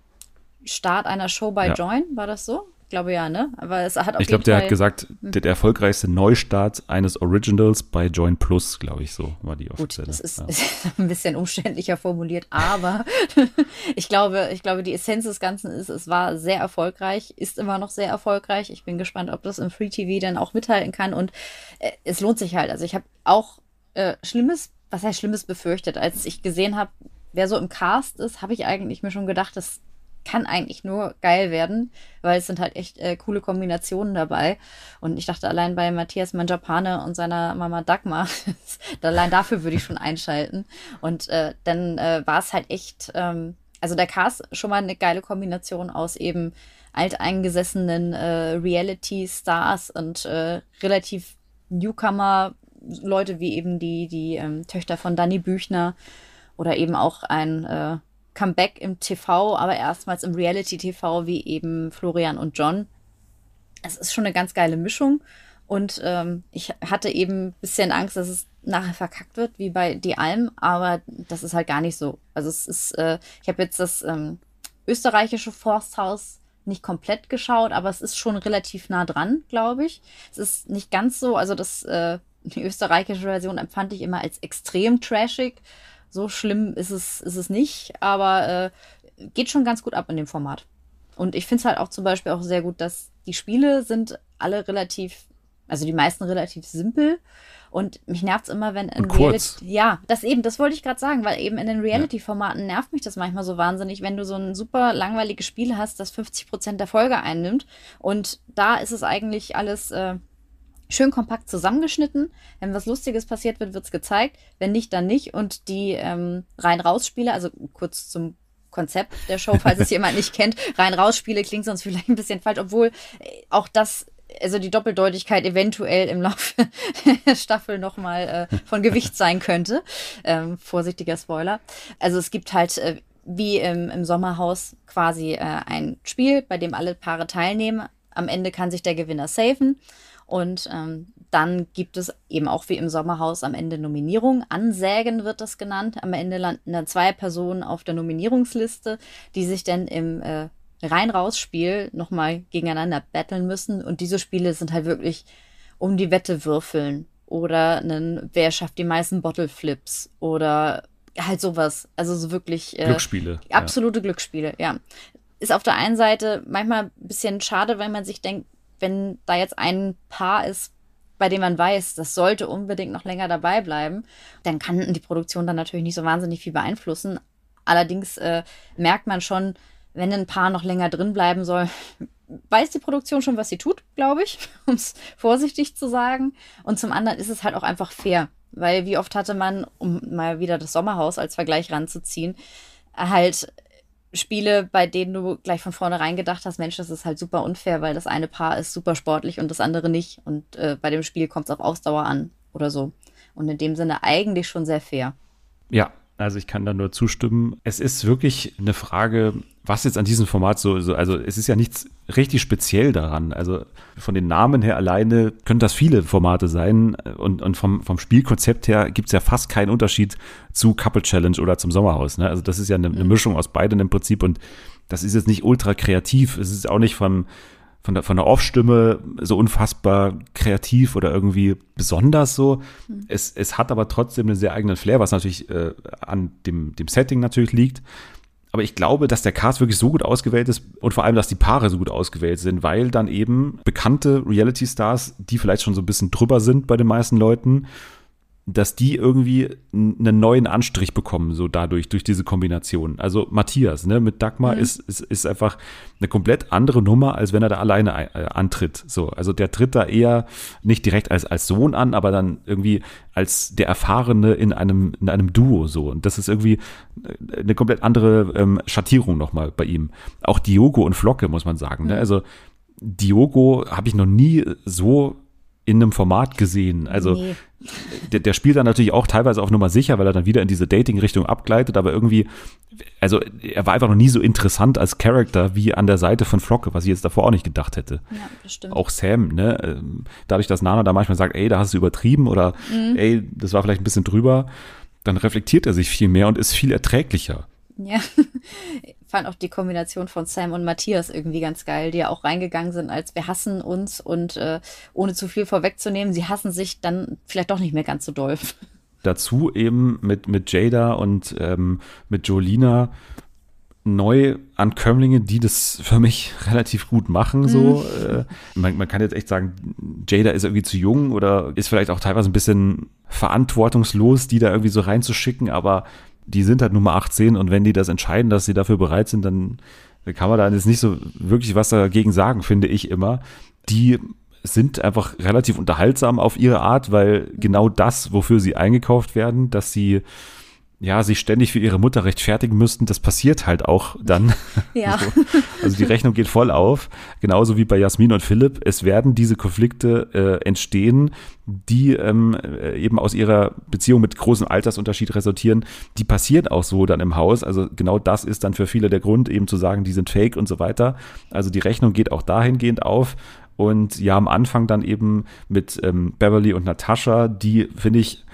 Start einer Show bei Ja. Join. War das so? Ich glaube ja, ne? Aber es hat auf Ich glaube, der Fall, hat gesagt, der, der erfolgreichste Neustart eines Originals bei Join Plus, glaube ich, so war die Gut, offizielle. das ist, ja. ist ein bisschen umständlicher formuliert, aber ich glaube, ich glaube, die Essenz des Ganzen ist, es war sehr erfolgreich, ist immer noch sehr erfolgreich. Ich bin gespannt, ob das im Free TV dann auch mithalten kann und äh, es lohnt sich halt. Also ich habe auch äh, Schlimmes, was heißt Schlimmes befürchtet, als ich gesehen habe, wer so im Cast ist, habe ich eigentlich mir schon gedacht, das kann eigentlich nur geil werden, weil es sind halt echt äh, coole Kombinationen dabei. Und ich dachte allein bei Matthias Manjapane und seiner Mama Dagmar, allein dafür würde ich schon einschalten. Und äh, dann äh, war es halt echt, ähm, also der Cast schon mal eine geile Kombination aus eben alteingesessenen äh, Reality-Stars und äh, relativ Newcomer Leute wie eben die, die ähm, Töchter von Danny Büchner oder eben auch ein äh, Comeback im TV, aber erstmals im Reality-TV wie eben Florian und John. Es ist schon eine ganz geile Mischung und ähm, ich hatte eben ein bisschen Angst, dass es nachher verkackt wird, wie bei Die Alm, aber das ist halt gar nicht so. Also es ist, äh, ich habe jetzt das ähm, österreichische Forsthaus nicht komplett geschaut, aber es ist schon relativ nah dran, glaube ich. Es ist nicht ganz so, also das, äh, die österreichische Version empfand ich immer als extrem trashig. So schlimm ist es, ist es nicht, aber äh, geht schon ganz gut ab in dem Format. Und ich finde es halt auch zum Beispiel auch sehr gut, dass die Spiele sind alle relativ, also die meisten relativ simpel. Und mich nervt es immer, wenn in. Reality, ja, das eben, das wollte ich gerade sagen, weil eben in den Reality-Formaten nervt mich das manchmal so wahnsinnig, wenn du so ein super langweiliges Spiel hast, das 50 Prozent der Folge einnimmt. Und da ist es eigentlich alles äh, schön kompakt zusammengeschnitten. Wenn was Lustiges passiert wird, wird's gezeigt. Wenn nicht, dann nicht. Und die ähm, rein-raus-Spiele, also kurz zum Konzept der Show, falls es jemand nicht kennt, rein-raus-Spiele klingt sonst vielleicht ein bisschen falsch, obwohl äh, auch das, also die Doppeldeutigkeit eventuell im Laufe der Staffel nochmal äh, von Gewicht sein könnte. Ähm, vorsichtiger Spoiler. Also es gibt halt äh, wie im, im Sommerhaus quasi äh, ein Spiel, bei dem alle Paare teilnehmen. Am Ende kann sich der Gewinner safen. Und ähm, dann gibt es eben auch wie im Sommerhaus am Ende Nominierung. Ansägen wird das genannt. Am Ende landen dann zwei Personen auf der Nominierungsliste, die sich dann im äh, Rein-Raus-Spiel nochmal gegeneinander battlen müssen. Und diese Spiele sind halt wirklich um die Wette würfeln. Oder einen, wer schafft die meisten Bottle Flips oder halt sowas. Also so wirklich äh, Glücksspiele. ja. Absolute Glücksspiele, ja. Ist auf der einen Seite manchmal ein bisschen schade, weil man sich denkt, wenn da jetzt ein Paar ist, bei dem man weiß, das sollte unbedingt noch länger dabei bleiben, dann kann die Produktion dann natürlich nicht so wahnsinnig viel beeinflussen. Allerdings äh, merkt man schon, wenn ein Paar noch länger drin bleiben soll, weiß die Produktion schon, was sie tut, glaube ich, um es vorsichtig zu sagen. Und zum anderen ist es halt auch einfach fair, weil wie oft hatte man, um mal wieder das Sommerhaus als Vergleich ranzuziehen, halt Spiele, bei denen du gleich von vornherein gedacht hast, Mensch, das ist halt super unfair, weil das eine Paar ist super sportlich und das andere nicht. Und äh, bei dem Spiel kommt es auf Ausdauer an oder so. Und in dem Sinne eigentlich schon sehr fair. Ja, also ich kann da nur zustimmen. Es ist wirklich eine Frage, was jetzt an diesem Format so, so, also es ist ja nichts richtig speziell daran. Also von den Namen her alleine können das viele Formate sein und, und vom, vom Spielkonzept her gibt es ja fast keinen Unterschied zu Couple Challenge oder zum Sommerhaus. Ne? Also das ist ja eine, eine Mischung aus beiden im Prinzip und das ist jetzt nicht ultra kreativ. Es ist auch nicht von, von der, von der Off-Stimme so unfassbar kreativ oder irgendwie besonders so. Es, es hat aber trotzdem einen sehr eigenen Flair, was natürlich äh, an dem, dem Setting natürlich liegt. Aber ich glaube, dass der Cast wirklich so gut ausgewählt ist und vor allem, dass die Paare so gut ausgewählt sind, weil dann eben bekannte Reality-Stars, die vielleicht schon so ein bisschen drüber sind bei den meisten Leuten, dass die irgendwie einen neuen Anstrich bekommen, so dadurch, durch diese Kombination. Also Matthias, ne, mit Dagmar Mhm. ist, ist, ist einfach eine komplett andere Nummer, als wenn er da alleine äh, antritt. So, also der tritt da eher nicht direkt als, als Sohn an, aber dann irgendwie als der Erfahrene in einem, in einem Duo so. Und das ist irgendwie äh, eine komplett andere ähm, Schattierung nochmal bei ihm. Auch Diogo und Flocke, muss man sagen. Ne? Also Diogo habe ich noch nie so in einem Format gesehen. Also Nee. der, der spielt dann natürlich auch teilweise auf Nummer sicher, weil er dann wieder in diese Dating-Richtung abgleitet, aber irgendwie, also er war einfach noch nie so interessant als Charakter wie an der Seite von Flocke, was ich jetzt davor auch nicht gedacht hätte. Ja, das stimmt. Auch Sam, ne? ähm, Dadurch, dass Nana da manchmal sagt, ey, da hast du übertrieben oder ey, das war vielleicht ein bisschen drüber, dann reflektiert er sich viel mehr und ist viel erträglicher. Ja, ich fand auch die Kombination von Sam und Matthias irgendwie ganz geil, die ja auch reingegangen sind, als wir hassen uns und äh, ohne zu viel vorwegzunehmen, sie hassen sich dann vielleicht doch nicht mehr ganz so doll. Dazu eben mit, mit Jada und ähm, mit Jolina Neuankömmlinge, die das für mich relativ gut machen. So, Mhm. äh, man, man kann jetzt echt sagen, Jada ist irgendwie zu jung oder ist vielleicht auch teilweise ein bisschen verantwortungslos, die da irgendwie so reinzuschicken, aber die sind halt Nummer 18 und wenn die das entscheiden, dass sie dafür bereit sind, dann kann man da jetzt nicht so wirklich was dagegen sagen, finde ich immer. Die sind einfach relativ unterhaltsam auf ihre Art, weil genau das, wofür sie eingekauft werden, dass sie ja, sich ständig für ihre Mutter rechtfertigen müssten, das passiert halt auch dann. Ja. So. Also die Rechnung geht voll auf, genauso wie bei Jasmin und Philipp. Es werden diese Konflikte äh, entstehen, die ähm, äh, eben aus ihrer Beziehung mit großem Altersunterschied resultieren. Die passieren auch so dann im Haus. Also genau das ist dann für viele der Grund, eben zu sagen, die sind fake und so weiter. Also die Rechnung geht auch dahingehend auf. Und ja, am Anfang dann eben mit ähm, Beverly und Natascha, die, finde ich,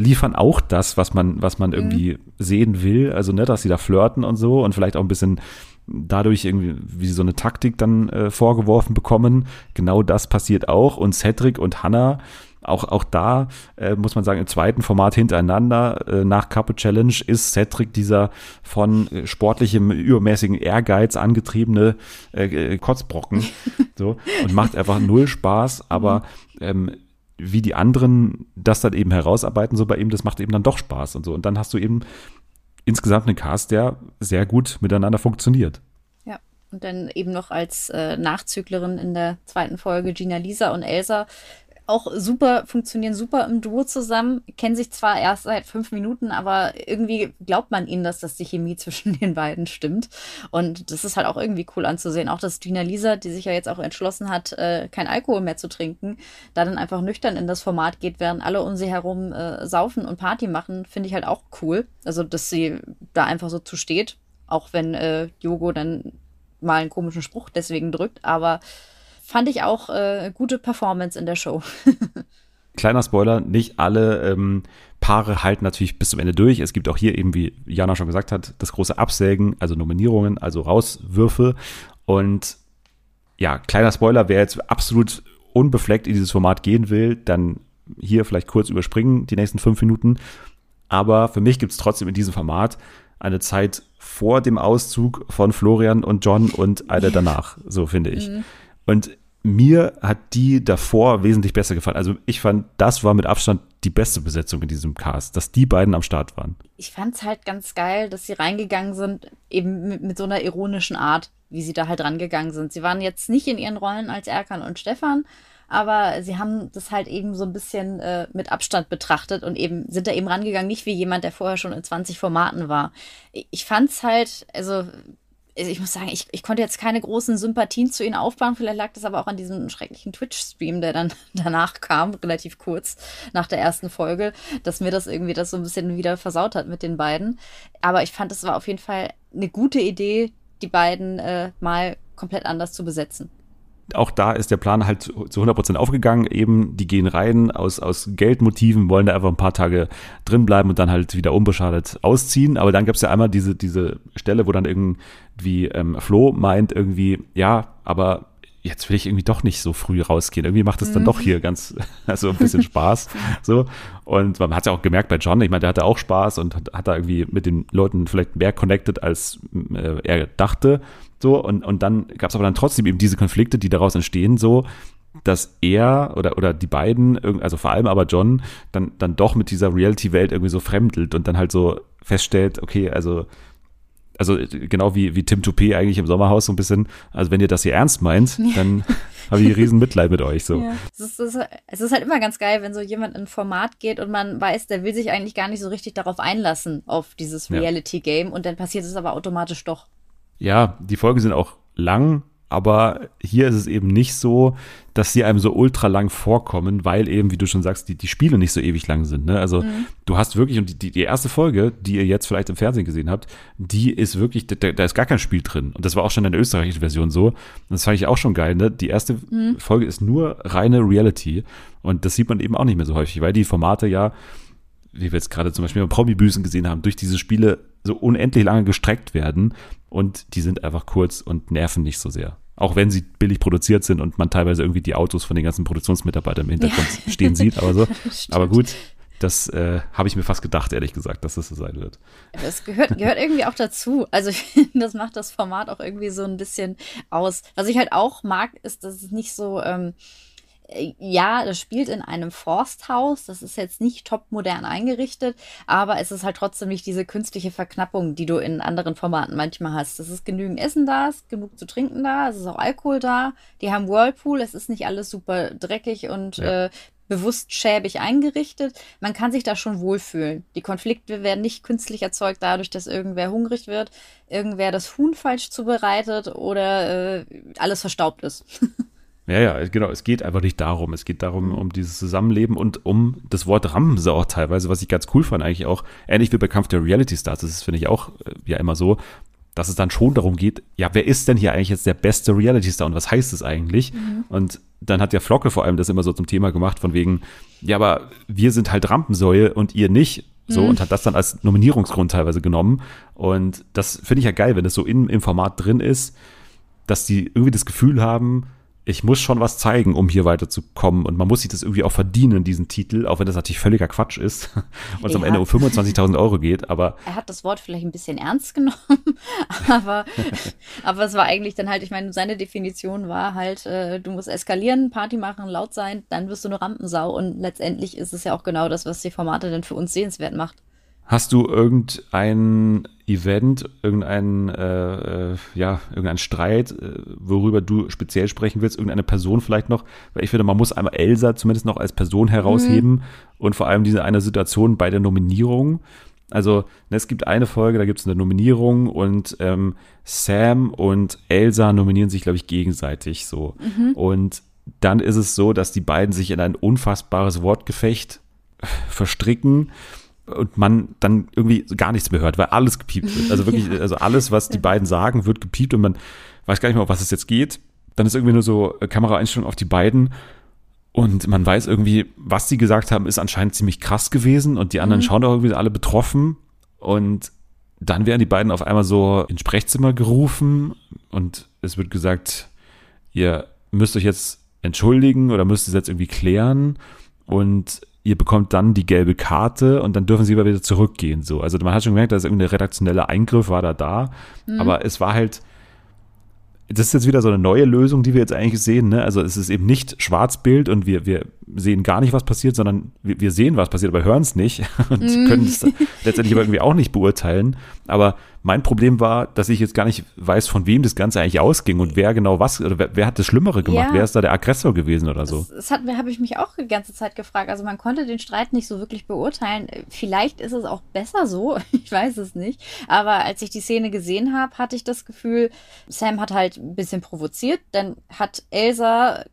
liefern auch das, was man, was man irgendwie sehen will. Also, ne, dass sie da flirten und so und vielleicht auch ein bisschen dadurch irgendwie wie so eine Taktik dann äh, vorgeworfen bekommen. Genau das passiert auch. Und Cedric und Hannah, auch, auch da äh, muss man sagen, im zweiten Format hintereinander äh, nach Couple Challenge ist Cedric dieser von äh, sportlichem, übermäßigen Ehrgeiz angetriebene äh, Kotzbrocken. so, und macht einfach null Spaß, aber ähm, wie die anderen das dann eben herausarbeiten, so bei ihm, das macht eben dann doch Spaß und so. Und dann hast du eben insgesamt einen Cast, der sehr gut miteinander funktioniert. Ja, und dann eben noch als äh, Nachzüglerin in der zweiten Folge Gina Lisa und Elsa auch super, funktionieren super im Duo zusammen, kennen sich zwar erst seit fünf Minuten, aber irgendwie glaubt man ihnen, dass das die Chemie zwischen den beiden stimmt. Und das ist halt auch irgendwie cool anzusehen. Auch dass Gina Lisa, die sich ja jetzt auch entschlossen hat, äh, kein Alkohol mehr zu trinken, da dann einfach nüchtern in das Format geht, während alle um sie herum äh, saufen und Party machen, finde ich halt auch cool. Also, dass sie da einfach so zu steht, auch wenn äh, Jogo dann mal einen komischen Spruch deswegen drückt, aber fand ich auch äh, gute Performance in der Show. Kleiner Spoiler, nicht alle ähm, Paare halten natürlich bis zum Ende durch. Es gibt auch hier eben, wie Jana schon gesagt hat, das große Absägen, also Nominierungen, also Rauswürfe. Und ja, kleiner Spoiler, wer jetzt absolut unbefleckt in dieses Format gehen will, dann hier vielleicht kurz überspringen, die nächsten fünf Minuten. Aber für mich gibt es trotzdem in diesem Format eine Zeit vor dem Auszug von Florian und John und eine danach, so finde ich. Und mir hat die davor wesentlich besser gefallen. Also ich fand, das war mit Abstand die beste Besetzung in diesem Cast, dass die beiden am Start waren. Ich fand es halt ganz geil, dass sie reingegangen sind, eben mit, mit so einer ironischen Art, wie sie da halt rangegangen sind. Sie waren jetzt nicht in ihren Rollen als Erkan und Stefan, aber sie haben das halt eben so ein bisschen äh, mit Abstand betrachtet und eben sind da eben rangegangen, nicht wie jemand, der vorher schon in 20 Formaten war. Ich, ich fand's halt, also ich muss sagen, ich, ich konnte jetzt keine großen Sympathien zu ihnen aufbauen. Vielleicht lag das aber auch an diesem schrecklichen Twitch-Stream, der dann danach kam, relativ kurz nach der ersten Folge, dass mir das irgendwie das so ein bisschen wieder versaut hat mit den beiden. Aber ich fand, es war auf jeden Fall eine gute Idee, die beiden äh, mal komplett anders zu besetzen auch da ist der Plan halt zu 100% aufgegangen. Eben, die gehen rein aus, aus Geldmotiven, wollen da einfach ein paar Tage drin bleiben und dann halt wieder unbeschadet ausziehen. Aber dann gab es ja einmal diese, diese Stelle, wo dann irgendwie ähm, Flo meint irgendwie, ja, aber jetzt will ich irgendwie doch nicht so früh rausgehen. Irgendwie macht es dann doch hier ganz, also ein bisschen Spaß. so. Und man hat es ja auch gemerkt bei John, ich meine, der hatte auch Spaß und hat, hat da irgendwie mit den Leuten vielleicht mehr connected, als äh, er dachte. So, und, und dann gab es aber dann trotzdem eben diese Konflikte, die daraus entstehen, so, dass er oder, oder die beiden, also vor allem aber John, dann, dann doch mit dieser Reality-Welt irgendwie so fremdelt und dann halt so feststellt, okay, also also genau wie, wie Tim Toupé eigentlich im Sommerhaus so ein bisschen, also wenn ihr das hier ernst meint, dann habe ich riesen Mitleid mit euch so. Ja. Es, ist, es, ist, es ist halt immer ganz geil, wenn so jemand in ein Format geht und man weiß, der will sich eigentlich gar nicht so richtig darauf einlassen, auf dieses Ja. Reality-Game und dann passiert es aber automatisch doch. Ja, die Folgen sind auch lang, aber hier ist es eben nicht so, dass sie einem so ultra lang vorkommen, weil eben, wie du schon sagst, die, die Spiele nicht so ewig lang sind. Ne? Also du hast wirklich, und die- die, erste Folge, die ihr jetzt vielleicht im Fernsehen gesehen habt, die ist wirklich, da, da ist gar kein Spiel drin. Und das war auch schon in der österreichischen Version so. Und das fand ich auch schon geil. Ne? Die erste Folge ist nur reine Reality. Und das sieht man eben auch nicht mehr so häufig, weil die Formate ja wie wir jetzt gerade zum Beispiel bei Promi-Büßen gesehen haben, durch diese Spiele so unendlich lange gestreckt werden und die sind einfach kurz und nerven nicht so sehr. Auch wenn sie billig produziert sind und man teilweise irgendwie die Autos von den ganzen Produktionsmitarbeitern im Hintergrund ja. stehen sieht, aber so. aber gut, das äh, habe ich mir fast gedacht, ehrlich gesagt, dass das so sein wird. Das gehört, gehört irgendwie auch dazu. Also ich finde, das macht das Format auch irgendwie so ein bisschen aus. Was ich halt auch mag, ist, dass es nicht so, ähm, äh, ja, das spielt in einem Forsthaus. Das ist jetzt nicht top modern eingerichtet, aber es ist halt trotzdem nicht diese künstliche Verknappung, die du in anderen Formaten manchmal hast. Es ist genügend Essen da, es ist genug zu trinken da, es ist auch Alkohol da. Die haben Whirlpool, es ist nicht alles super dreckig und ja. äh, bewusst schäbig eingerichtet. Man kann sich da schon wohlfühlen. Die Konflikte werden nicht künstlich erzeugt dadurch, dass irgendwer hungrig wird, irgendwer das Huhn falsch zubereitet oder äh, alles verstaubt ist. Ja, ja, genau. Es geht einfach nicht darum. Es geht darum, um dieses Zusammenleben und um das Wort Ramse auch teilweise, was ich ganz cool fand, eigentlich auch. Ähnlich wie bei Kampf der Reality Stars. Das ist, finde ich, auch äh, ja immer so, dass es dann schon darum geht, ja, wer ist denn hier eigentlich jetzt der beste Reality Star und was heißt es eigentlich? Mhm. Und dann hat der Flocke vor allem das immer so zum Thema gemacht, von wegen, ja, aber wir sind halt Rampensäue und ihr nicht. So, mhm. und hat das dann als Nominierungsgrund teilweise genommen. Und das finde ich ja geil, wenn das so in, im Format drin ist, dass die irgendwie das Gefühl haben, ich muss schon was zeigen, um hier weiterzukommen. Und man muss sich das irgendwie auch verdienen, diesen Titel, auch wenn das natürlich völliger Quatsch ist und es am Ende um 25.000 Euro geht. Aber er hat das Wort vielleicht ein bisschen ernst genommen, aber, aber es war eigentlich dann halt, ich meine, seine Definition war halt, äh, du musst eskalieren, Party machen, laut sein, dann wirst du eine Rampensau. Und letztendlich ist es ja auch genau das, was die Formate denn für uns sehenswert macht. Hast du irgendein Event, irgendein, äh, äh, ja, irgendein Streit, äh, worüber du speziell sprechen willst, irgendeine Person vielleicht noch? Weil ich finde, man muss einmal Elsa zumindest noch als Person herausheben mhm. und vor allem diese eine Situation bei der Nominierung. Also ne, es gibt eine Folge, da gibt es eine Nominierung und ähm, Sam und Elsa nominieren sich, glaube ich, gegenseitig so. Mhm. Und dann ist es so, dass die beiden sich in ein unfassbares Wortgefecht verstricken und man dann irgendwie gar nichts mehr hört, weil alles gepiept wird. Also wirklich, also alles, was die beiden sagen, wird gepiept und man weiß gar nicht mehr, um was es jetzt geht. Dann ist irgendwie nur so Kameraeinstellung auf die beiden und man weiß irgendwie, was sie gesagt haben, ist anscheinend ziemlich krass gewesen und die anderen mhm. schauen auch irgendwie alle betroffen und dann werden die beiden auf einmal so ins Sprechzimmer gerufen und es wird gesagt, ihr müsst euch jetzt entschuldigen oder müsst es jetzt irgendwie klären und ihr bekommt dann die gelbe Karte und dann dürfen sie wieder zurückgehen. So. Also man hat schon gemerkt, dass irgendein redaktioneller Eingriff war da da, mhm. aber es war halt, das ist jetzt wieder so eine neue Lösung, die wir jetzt eigentlich sehen. Ne? Also es ist eben nicht Schwarzbild und wir, wir sehen gar nicht, was passiert, sondern wir, wir sehen, was passiert, aber hören es nicht und mhm. können es letztendlich aber irgendwie auch nicht beurteilen. Aber mein Problem war, dass ich jetzt gar nicht weiß, von wem das Ganze eigentlich ausging und wer genau was, oder wer, wer hat das Schlimmere gemacht? Ja. Wer ist da der Aggressor gewesen oder so? Das, das habe ich mich auch die ganze Zeit gefragt. Also man konnte den Streit nicht so wirklich beurteilen. Vielleicht ist es auch besser so, ich weiß es nicht. Aber als ich die Szene gesehen habe, hatte ich das Gefühl, Sam hat halt ein bisschen provoziert. Dann hat Elsa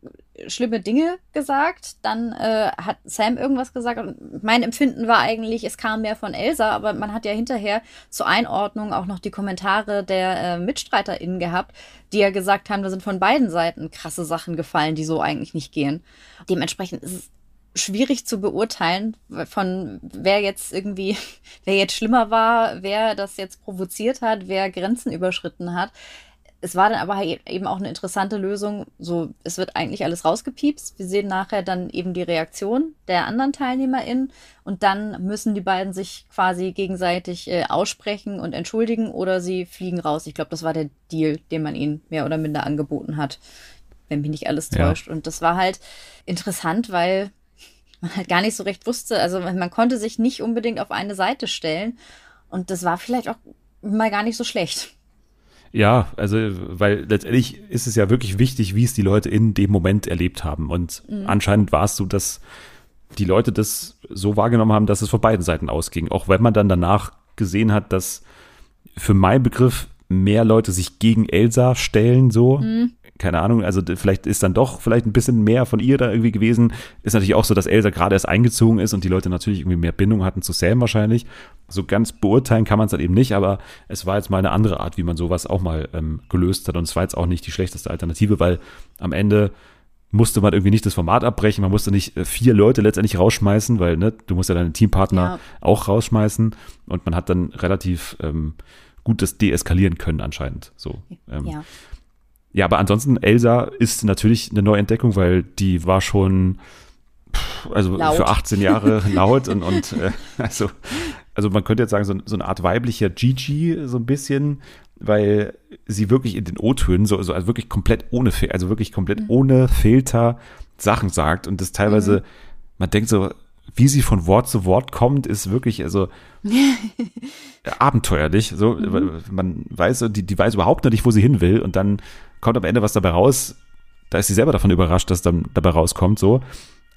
schlimme Dinge gesagt. Dann äh, hat Sam irgendwas gesagt. Und mein Empfinden war eigentlich, es kam mehr von Elsa, aber man hat ja hinterher zur Einordnung auch noch die Kommentare der äh, MitstreiterInnen gehabt, die ja gesagt haben, da sind von beiden Seiten krasse Sachen gefallen, die so eigentlich nicht gehen. Dementsprechend ist es schwierig zu beurteilen, von wer jetzt irgendwie, wer jetzt schlimmer war, wer das jetzt provoziert hat, wer Grenzen überschritten hat es war dann aber eben auch eine interessante Lösung. So, es wird eigentlich alles rausgepiepst. Wir sehen nachher dann eben die Reaktion der anderen TeilnehmerInnen und dann müssen die beiden sich quasi gegenseitig äh, aussprechen und entschuldigen oder sie fliegen raus. Ich glaube, das war der Deal, den man ihnen mehr oder minder angeboten hat, wenn mich nicht alles täuscht. Ja. Und das war halt interessant, weil man halt gar nicht so recht wusste. Also man konnte sich nicht unbedingt auf eine Seite stellen und das war vielleicht auch mal gar nicht so schlecht. Ja, also, weil letztendlich ist es ja wirklich wichtig, wie es die Leute in dem Moment erlebt haben. Und mhm. anscheinend war es so, dass die Leute das so wahrgenommen haben, dass es von beiden Seiten ausging. Auch wenn man dann danach gesehen hat, dass für meinen Begriff mehr Leute sich gegen Elsa stellen, so. Mhm keine Ahnung, also vielleicht ist dann doch vielleicht ein bisschen mehr von ihr da irgendwie gewesen. Ist natürlich auch so, dass Elsa gerade erst eingezogen ist und die Leute natürlich irgendwie mehr Bindung hatten zu Sam wahrscheinlich. So ganz beurteilen kann man es halt eben nicht, aber es war jetzt mal eine andere Art, wie man sowas auch mal ähm, gelöst hat und es war jetzt auch nicht die schlechteste Alternative, weil am Ende musste man irgendwie nicht das Format abbrechen, man musste nicht äh, vier Leute letztendlich rausschmeißen, weil ne, du musst ja deinen Teampartner Ja. auch rausschmeißen und man hat dann relativ ähm, gut das deeskalieren können anscheinend. So. Ähm, Ja. Ja, aber ansonsten, Elsa ist natürlich eine Neuentdeckung, weil die war schon, also Laut. für 18 Jahre laut und, und äh, also, also man könnte jetzt sagen, so, so eine Art weiblicher Gigi, so ein bisschen, weil sie wirklich in den O-Tönen, so, so also wirklich komplett ohne, also wirklich komplett ohne Filter Sachen sagt und das teilweise, man denkt so, wie sie von Wort zu Wort kommt, ist wirklich, also abenteuerlich. So, man weiß, die, die weiß überhaupt noch nicht, wo sie hin will, und dann kommt am Ende was dabei raus. Da ist sie selber davon überrascht, dass dann dabei rauskommt. So,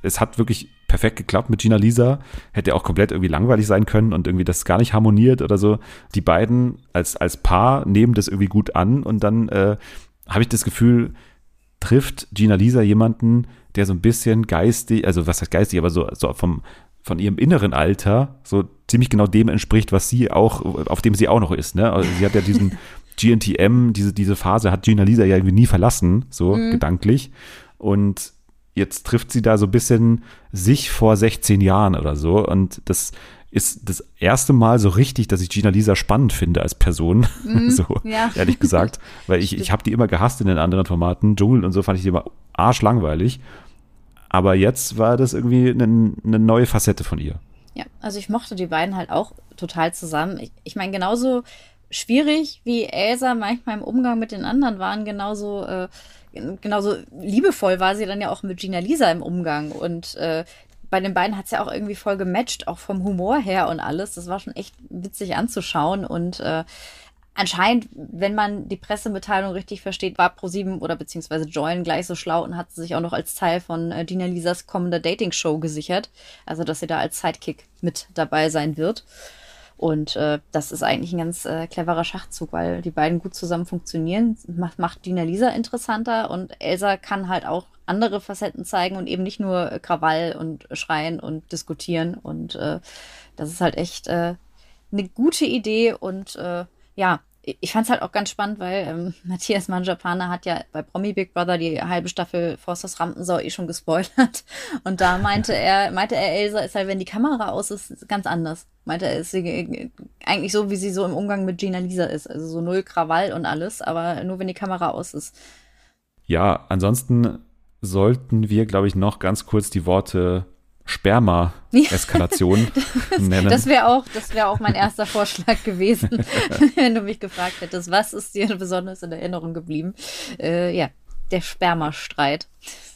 es hat wirklich perfekt geklappt mit Gina Lisa. Hätte auch komplett irgendwie langweilig sein können und irgendwie das gar nicht harmoniert oder so. Die beiden als, als Paar nehmen das irgendwie gut an und dann äh, habe ich das Gefühl, trifft Gina Lisa jemanden, der so ein bisschen geistig, also was heißt geistig, aber so, so vom, von ihrem inneren Alter so ziemlich genau dem entspricht, was sie auch, auf dem sie auch noch ist. Ne? Also sie hat ja diesen GNTM, diese, diese Phase hat Gina Lisa ja irgendwie nie verlassen, so gedanklich. Und jetzt trifft sie da so ein bisschen sich vor 16 Jahren oder so. Und das ist das erste Mal so richtig, dass ich Gina Lisa spannend finde als Person. so, ja. ehrlich gesagt. Weil ich, ich habe die immer gehasst in den anderen Formaten. Dschungel und so fand ich die immer arschlangweilig. Aber jetzt war das irgendwie eine, eine neue Facette von ihr. Ja, also ich mochte die beiden halt auch total zusammen. Ich, ich meine, genauso schwierig wie Elsa manchmal im Umgang mit den anderen waren, genauso, äh, genauso liebevoll war sie dann ja auch mit Gina Lisa im Umgang. Und äh, bei den beiden hat es ja auch irgendwie voll gematcht, auch vom Humor her und alles. Das war schon echt witzig anzuschauen. Und äh, anscheinend, wenn man die Pressemitteilung richtig versteht, war ProSieben oder beziehungsweise Join gleich so schlau und hat sie sich auch noch als Teil von äh, Gina Lisas kommender Dating-Show gesichert. Also, dass sie da als Sidekick mit dabei sein wird. Und äh, das ist eigentlich ein ganz äh, cleverer Schachzug, weil die beiden gut zusammen funktionieren. Macht, macht Gina Lisa interessanter und Elsa kann halt auch andere Facetten zeigen und eben nicht nur Krawall und Schreien und diskutieren. Und äh, das ist halt echt äh, eine gute Idee und äh, ja, ich fand es halt auch ganz spannend, weil ähm, Matthias Manjapane hat ja bei Promi Big Brother die halbe Staffel Forsters Rampensau eh schon gespoilert. Und da meinte er, meinte er, Elsa ist halt, wenn die Kamera aus ist, ganz anders. Meinte er, ist sie eigentlich so, wie sie so im Umgang mit Gina Lisa ist. Also so null Krawall und alles, aber nur wenn die Kamera aus ist. Ja, ansonsten sollten wir, glaube ich, noch ganz kurz die Worte Sperma-Eskalation nennen. Das wäre auch, das wäre auch mein erster Vorschlag gewesen, wenn du mich gefragt hättest, was ist dir besonders in Erinnerung geblieben? Äh, ja, der Spermastreit.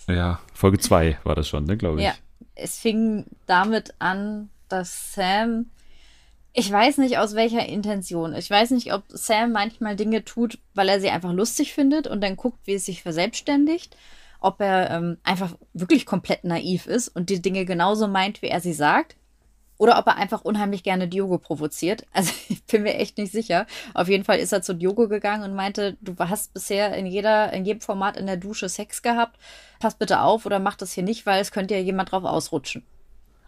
ja, Folge 2 war das schon, ne, glaube ich. Ja, es fing damit an, dass Sam, ich weiß nicht aus welcher Intention, ich weiß nicht, ob Sam manchmal Dinge tut, weil er sie einfach lustig findet und dann guckt, wie es sich verselbstständigt, ob er ähm, einfach wirklich komplett naiv ist und die Dinge genauso meint, wie er sie sagt. Oder ob er einfach unheimlich gerne Diogo provoziert. Also ich bin mir echt nicht sicher. Auf jeden Fall ist er zu Diogo gegangen und meinte, du hast bisher in jeder, in jedem Format in der Dusche Sex gehabt. Pass bitte auf oder mach das hier nicht, weil es könnte ja jemand drauf ausrutschen.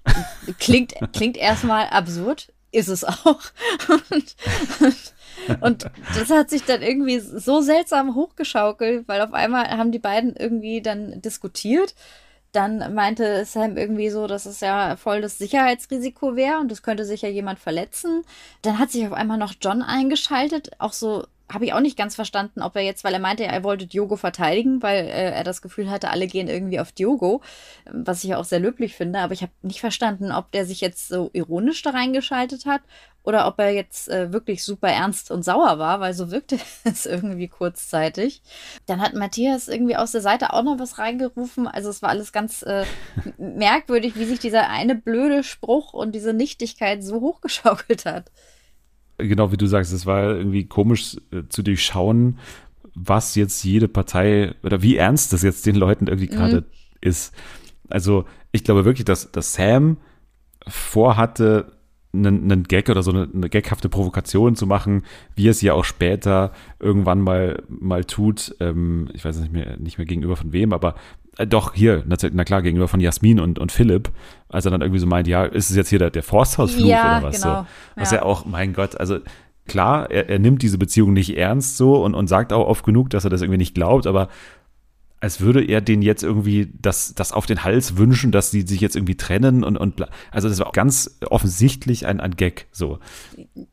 Klingt, klingt erstmal absurd, ist es auch. Und, und, das hat sich dann irgendwie so seltsam hochgeschaukelt, weil auf einmal haben die beiden irgendwie dann diskutiert. Dann meinte Sam irgendwie so, dass es ja voll das Sicherheitsrisiko wäre und es könnte sich ja jemand verletzen. Dann hat sich auf einmal noch John eingeschaltet, auch so habe ich auch nicht ganz verstanden, ob er jetzt, weil er meinte, er wollte Diogo verteidigen, weil äh, er das Gefühl hatte, alle gehen irgendwie auf Diogo, was ich ja auch sehr löblich finde, aber ich habe nicht verstanden, ob der sich jetzt so ironisch da reingeschaltet hat oder ob er jetzt äh, wirklich super ernst und sauer war, weil so wirkte es irgendwie kurzzeitig. Dann hat Matthias irgendwie aus der Seite auch noch was reingerufen, also es war alles ganz äh, merkwürdig, wie sich dieser eine blöde Spruch und diese Nichtigkeit so hochgeschaukelt hat genau wie du sagst, es war irgendwie komisch äh, zu durchschauen, was jetzt jede Partei oder wie ernst das jetzt den Leuten irgendwie gerade ist. Also ich glaube wirklich, dass, dass Sam vorhatte, einen, einen Gag oder so eine, eine gaghafte Provokation zu machen, wie es ja auch später irgendwann mal, mal tut. Ähm, ich weiß nicht mehr, nicht mehr gegenüber von wem, aber äh, doch, hier, na, klar, gegenüber von Jasmin und, und Philipp, als er dann irgendwie so meint, ja, ist es jetzt hier der, der Forsthausfluch Ja, oder was genau, so. Was ja. ja auch, mein Gott, also klar, er, er nimmt diese Beziehung nicht ernst so und, und sagt auch oft genug, dass er das irgendwie nicht glaubt, aber als würde er den jetzt irgendwie das, das auf den Hals wünschen, dass sie sich jetzt irgendwie trennen und, und also das war ganz offensichtlich ein, ein Gag so.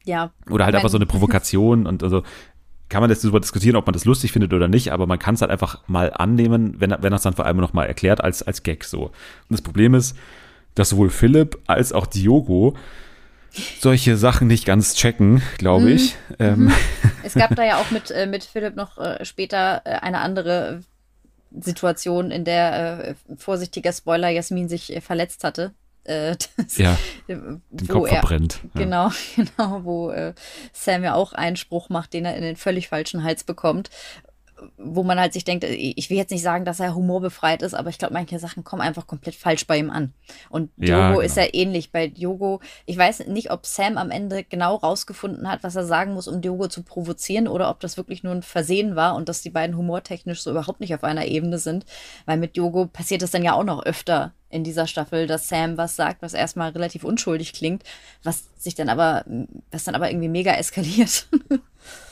Ja. Oder halt einfach so eine Provokation und also kann man jetzt darüber diskutieren, ob man das lustig findet oder nicht, aber man kann es halt einfach mal annehmen, wenn, wenn er es dann vor allem noch mal erklärt als, als Gag so. Und das Problem ist, dass sowohl Philipp als auch Diogo solche Sachen nicht ganz checken, glaube ich. Mhm. Ähm. Es gab da ja auch mit, äh, mit Philipp noch äh, später äh, eine andere Situation, in der, äh, vorsichtiger Spoiler, Jasmin sich äh, verletzt hatte. Äh, das, ja, den Kopf er, verbrennt. Ja. Genau, genau, wo äh, Sam ja auch einen Spruch macht, den er in den völlig falschen Hals bekommt wo man halt sich denkt, ich will jetzt nicht sagen, dass er humorbefreit ist, aber ich glaube, manche Sachen kommen einfach komplett falsch bei ihm an. Und Diogo ja, genau. ist ja ähnlich. Bei Diogo, ich weiß nicht, ob Sam am Ende genau rausgefunden hat, was er sagen muss, um Diogo zu provozieren, oder ob das wirklich nur ein Versehen war und dass die beiden humortechnisch so überhaupt nicht auf einer Ebene sind. Weil mit Diogo passiert es dann ja auch noch öfter in dieser Staffel, dass Sam was sagt, was erstmal relativ unschuldig klingt, was sich dann aber, was dann aber irgendwie mega eskaliert.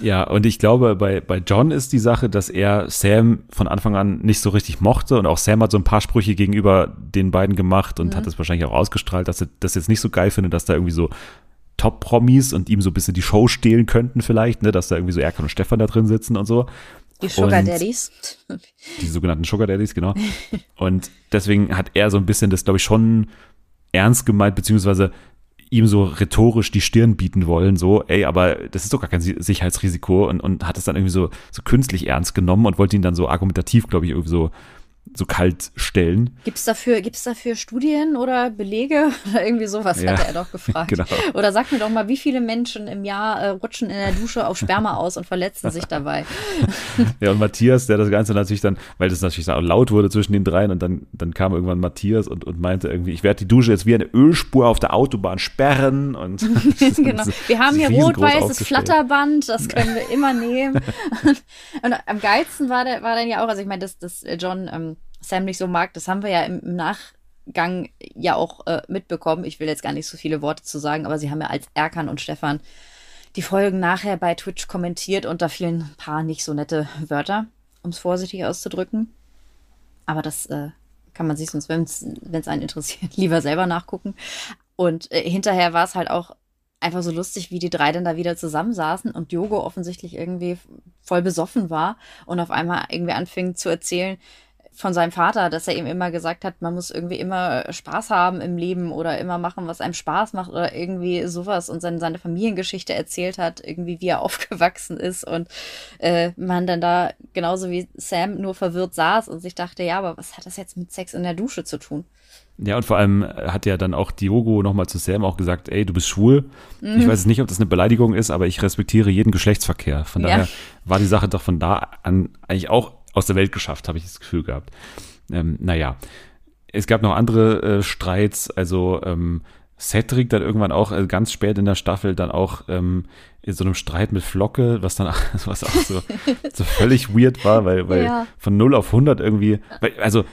Ja, und ich glaube, bei, bei John ist die Sache, dass er Sam von Anfang an nicht so richtig mochte und auch Sam hat so ein paar Sprüche gegenüber den beiden gemacht und mhm. hat das wahrscheinlich auch ausgestrahlt, dass er das jetzt nicht so geil findet, dass da irgendwie so Top-Promis und ihm so ein bisschen die Show stehlen könnten vielleicht, ne, dass da irgendwie so Erkan und Stefan da drin sitzen und so. Die Sugar Daddies. Die sogenannten Sugar Daddies, genau. Und deswegen hat er so ein bisschen das, glaube ich, schon ernst gemeint, beziehungsweise ihm so rhetorisch die Stirn bieten wollen, so, ey, aber das ist doch gar kein Sicherheitsrisiko und, und hat es dann irgendwie so, so künstlich ernst genommen und wollte ihn dann so argumentativ, glaube ich, irgendwie so so kalt stellen. Gibt es dafür, gibt's dafür Studien oder Belege oder irgendwie sowas, ja, hat er doch gefragt. Genau. Oder sag mir doch mal, wie viele Menschen im Jahr äh, rutschen in der Dusche auf Sperma aus und verletzen sich dabei. ja, und Matthias, der das Ganze natürlich dann, weil das natürlich auch laut wurde zwischen den dreien und dann, dann kam irgendwann Matthias und, und meinte irgendwie, ich werde die Dusche jetzt wie eine Ölspur auf der Autobahn sperren und genau. Wir haben hier rot-weißes Flatterband, das können wir immer nehmen. und am geilsten war, der, war dann ja auch, also ich meine, dass, dass John ähm, Sam nicht so mag, das haben wir ja im, Nachgang ja auch äh, mitbekommen. Ich will jetzt gar nicht so viele Worte zu sagen, aber sie haben ja als Erkan und Stefan die Folgen nachher bei Twitch kommentiert und da fielen ein paar nicht so nette Wörter, um es vorsichtig auszudrücken. Aber das äh, kann man sich sonst, wenn es einen interessiert, lieber selber nachgucken. Und äh, hinterher war es halt auch einfach so lustig, wie die drei dann da wieder zusammensaßen und Diogo offensichtlich irgendwie voll besoffen war und auf einmal irgendwie anfing zu erzählen, von seinem Vater, dass er ihm immer gesagt hat, man muss irgendwie immer Spaß haben im Leben oder immer machen, was einem Spaß macht oder irgendwie sowas und seine, seine Familiengeschichte erzählt hat, irgendwie wie er aufgewachsen ist und äh, man dann da genauso wie Sam nur verwirrt saß und sich dachte, ja, aber was hat das jetzt mit Sex in der Dusche zu tun? Ja, und vor allem hat ja dann auch Diogo nochmal zu Sam auch gesagt, ey, du bist schwul. Mhm. Ich weiß nicht, ob das eine Beleidigung ist, aber ich respektiere jeden Geschlechtsverkehr. Von daher ja. war die Sache doch von da an eigentlich auch aus der Welt geschafft, habe ich das Gefühl gehabt. Ähm, naja, es gab noch andere äh, Streits, also ähm, Cedric dann irgendwann auch äh, ganz spät in der Staffel dann auch ähm, in so einem Streit mit Flocke, was dann was auch so, so völlig weird war, weil, weil ja. von 0 auf 100 irgendwie, weil, also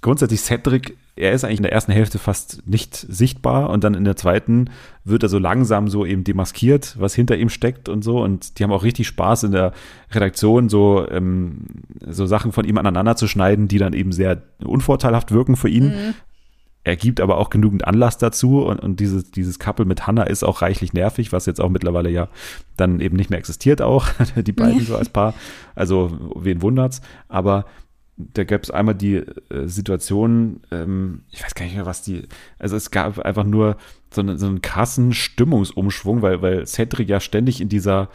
grundsätzlich Cedric er ist eigentlich in der ersten Hälfte fast nicht sichtbar und dann in der zweiten wird er so langsam so eben demaskiert, was hinter ihm steckt und so. Und die haben auch richtig Spaß in der Redaktion, so, ähm, so Sachen von ihm aneinander zu schneiden, die dann eben sehr unvorteilhaft wirken für ihn. Mhm. Er gibt aber auch genügend Anlass dazu und, und dieses, dieses Couple mit Hannah ist auch reichlich nervig, was jetzt auch mittlerweile ja dann eben nicht mehr existiert auch, die beiden so als Paar. Also, wen wundert's? Aber da gab es einmal die äh, Situation, ähm, ich weiß gar nicht mehr, was die, also es gab einfach nur so, eine, so einen krassen Stimmungsumschwung, weil, weil Cedric ja ständig in dieser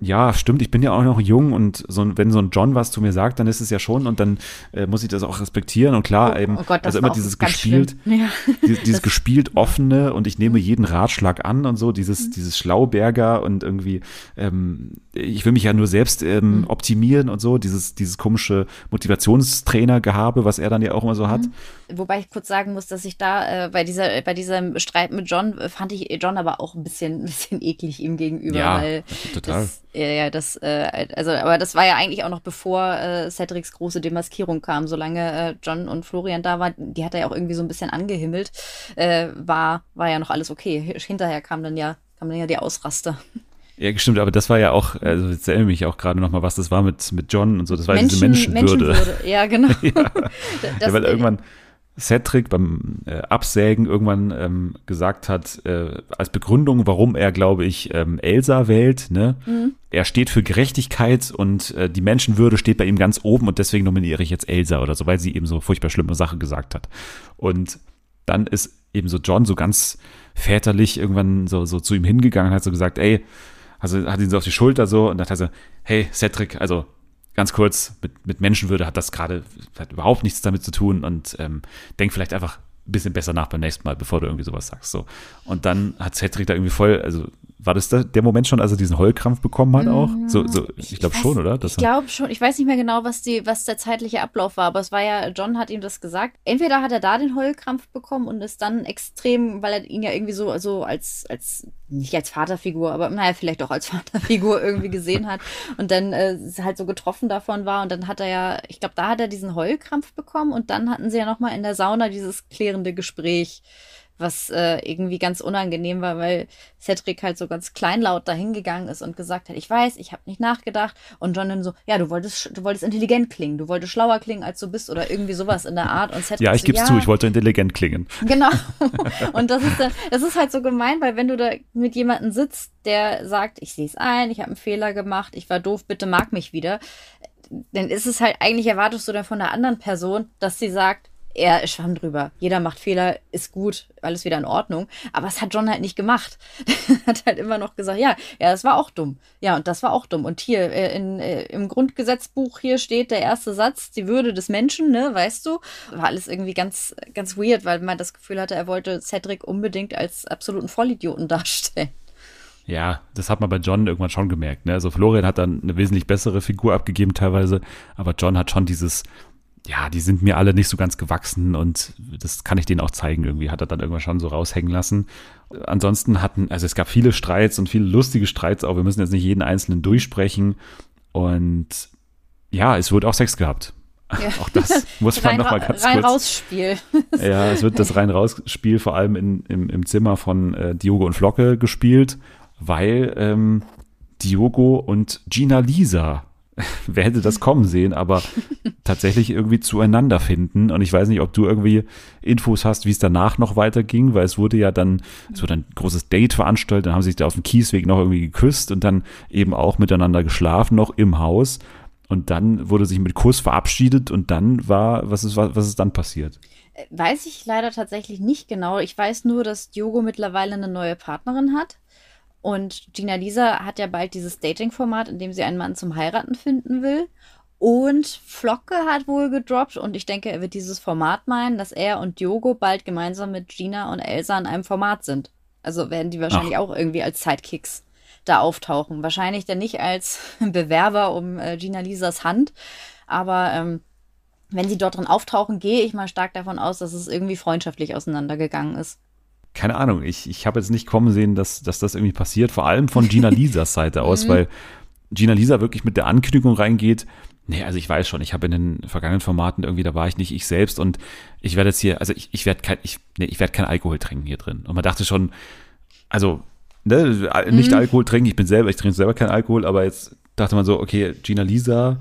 ja, stimmt, ich bin ja auch noch jung und so, wenn so ein John was zu mir sagt, dann ist es ja schon und dann äh, muss ich das auch respektieren und klar, oh, eben, oh Gott, also immer dieses gespielt, ja. dieses, dieses gespielt offene und ich nehme jeden Ratschlag an und so, dieses, mhm. dieses Schlauberger und irgendwie, ähm, ich will mich ja nur selbst ähm, mhm. optimieren und so, dieses, dieses komische Motivationstrainer-Gehabe, was er dann ja auch immer so hat. Mhm. Wobei ich kurz sagen muss, dass ich da äh, bei dieser, bei diesem Streit mit John äh, fand ich John aber auch ein bisschen, ein bisschen eklig ihm gegenüber, ja, weil total. Das, ja, ja, das, äh, also, aber das war ja eigentlich auch noch bevor äh, Cedrics große Demaskierung kam. Solange John und Florian da waren, die hat er ja auch irgendwie so ein bisschen angehimmelt, war, war ja noch alles okay. Hinterher kam dann ja, kam dann ja die Ausraster. Ja, stimmt, aber das war ja auch, also jetzt erinnere mich auch gerade nochmal, was das war mit, mit John und so, das war Menschen, diese Menschenwürde. Menschenwürde. Ja, genau. ja. Das- ja, weil irgendwann Cedric beim äh, Absägen irgendwann ähm, gesagt hat, äh, als Begründung, warum er, glaube ich, ähm, Elsa wählt, ne? Mhm. Er steht für Gerechtigkeit und äh, die Menschenwürde steht bei ihm ganz oben und deswegen nominiere ich jetzt Elsa oder so, weil sie eben so furchtbar schlimme Sache gesagt hat. Und dann ist eben so John so ganz väterlich irgendwann so, so zu ihm hingegangen und hat so gesagt, ey, also hat ihn so auf die Schulter so und dann hat er so, hey, Cedric, also ganz kurz, mit, mit Menschenwürde hat das gerade überhaupt nichts damit zu tun und ähm, denk vielleicht einfach ein bisschen besser nach beim nächsten Mal, bevor du irgendwie sowas sagst. So. Und dann hat Cedric da irgendwie voll, also war das da, der Moment schon, als er diesen Heulkrampf bekommen hat auch? So, so, ich glaube schon, oder? Das ich glaube schon. Ich weiß nicht mehr genau, was, die, was der zeitliche Ablauf war, aber es war ja, John hat ihm das gesagt. Entweder hat er da den Heulkrampf bekommen und ist dann extrem, weil er ihn ja irgendwie so, so als, als, nicht als Vaterfigur, aber naja, vielleicht auch als Vaterfigur irgendwie gesehen hat und dann äh, halt so getroffen davon war und dann hat er ja, ich glaube, da hat er diesen Heulkrampf bekommen und dann hatten sie ja nochmal in der Sauna dieses klärende Gespräch was äh, irgendwie ganz unangenehm war, weil Cedric halt so ganz kleinlaut dahingegangen ist und gesagt hat, ich weiß, ich habe nicht nachgedacht. Und John dann so, ja, du wolltest, du wolltest intelligent klingen, du wolltest schlauer klingen, als du bist oder irgendwie sowas in der Art. Und Cedric ja, ich so, gebe zu, ich wollte intelligent klingen. Genau. Und das ist, dann, das ist halt so gemein, weil wenn du da mit jemandem sitzt, der sagt, ich sehe es ein, ich habe einen Fehler gemacht, ich war doof, bitte mag mich wieder, dann ist es halt, eigentlich erwartest du dann von der anderen Person, dass sie sagt, er schwamm drüber. Jeder macht Fehler, ist gut, alles wieder in Ordnung. Aber es hat John halt nicht gemacht. Er hat halt immer noch gesagt, ja, ja, das war auch dumm. Ja, und das war auch dumm. Und hier äh, in, äh, im Grundgesetzbuch hier steht der erste Satz, die Würde des Menschen, ne, weißt du? War alles irgendwie ganz, ganz weird, weil man das Gefühl hatte, er wollte Cedric unbedingt als absoluten Vollidioten darstellen. Ja, das hat man bei John irgendwann schon gemerkt. Ne? Also Florian hat dann eine wesentlich bessere Figur abgegeben teilweise, aber John hat schon dieses, ja, die sind mir alle nicht so ganz gewachsen und das kann ich denen auch zeigen irgendwie, hat er dann irgendwann schon so raushängen lassen. Ansonsten hatten, also es gab viele Streits und viele lustige Streits auch, wir müssen jetzt nicht jeden einzelnen durchsprechen und ja, es wurde auch Sex gehabt. Ja. Auch das muss man rein, noch mal ganz rein kurz. raus Spiel. Ja, es wird das rein-raus-Spiel vor allem in, im, im Zimmer von äh, Diogo und Flocke gespielt, weil ähm, Diogo und Gina Lisa, wer hätte das kommen sehen, aber tatsächlich irgendwie zueinander finden. Und ich weiß nicht, ob du irgendwie Infos hast, wie es danach noch weiterging, weil es wurde ja dann, es wurde ein großes Date veranstaltet, dann haben sie sich da auf dem Kiesweg noch irgendwie geküsst und dann eben auch miteinander geschlafen, noch im Haus. Und dann wurde sich mit Kuss verabschiedet und dann war, was ist, was ist dann passiert? Weiß ich leider tatsächlich nicht genau. Ich weiß nur, dass Diogo mittlerweile eine neue Partnerin hat. Und Gina Lisa hat ja bald dieses Dating-Format, in dem sie einen Mann zum Heiraten finden will. Und Flocke hat wohl gedroppt und ich denke, er wird dieses Format meinen, dass er und Diogo bald gemeinsam mit Gina und Elsa in einem Format sind. Also werden die wahrscheinlich auch irgendwie als Sidekicks da auftauchen. Wahrscheinlich dann nicht als Bewerber um äh, Gina Lisas Hand, aber ähm, wenn sie dort drin auftauchen, gehe ich mal stark davon aus, dass es irgendwie freundschaftlich auseinandergegangen ist. Keine Ahnung, ich, ich habe jetzt nicht kommen sehen, dass, dass das irgendwie passiert, vor allem von Gina Lisas Seite aus, weil Gina Lisa wirklich mit der Ankündigung reingeht, nee, also ich weiß schon, ich habe in den vergangenen Formaten irgendwie, da war ich nicht ich selbst und ich werde jetzt hier, also ich, ich werde kein, ich, nee, ich werde kein Alkohol trinken hier drin. Und man dachte schon, also, ne, nicht Alkohol trinken, ich bin selber, ich trinke selber keinen Alkohol, aber jetzt dachte man so, okay, Gina Lisa,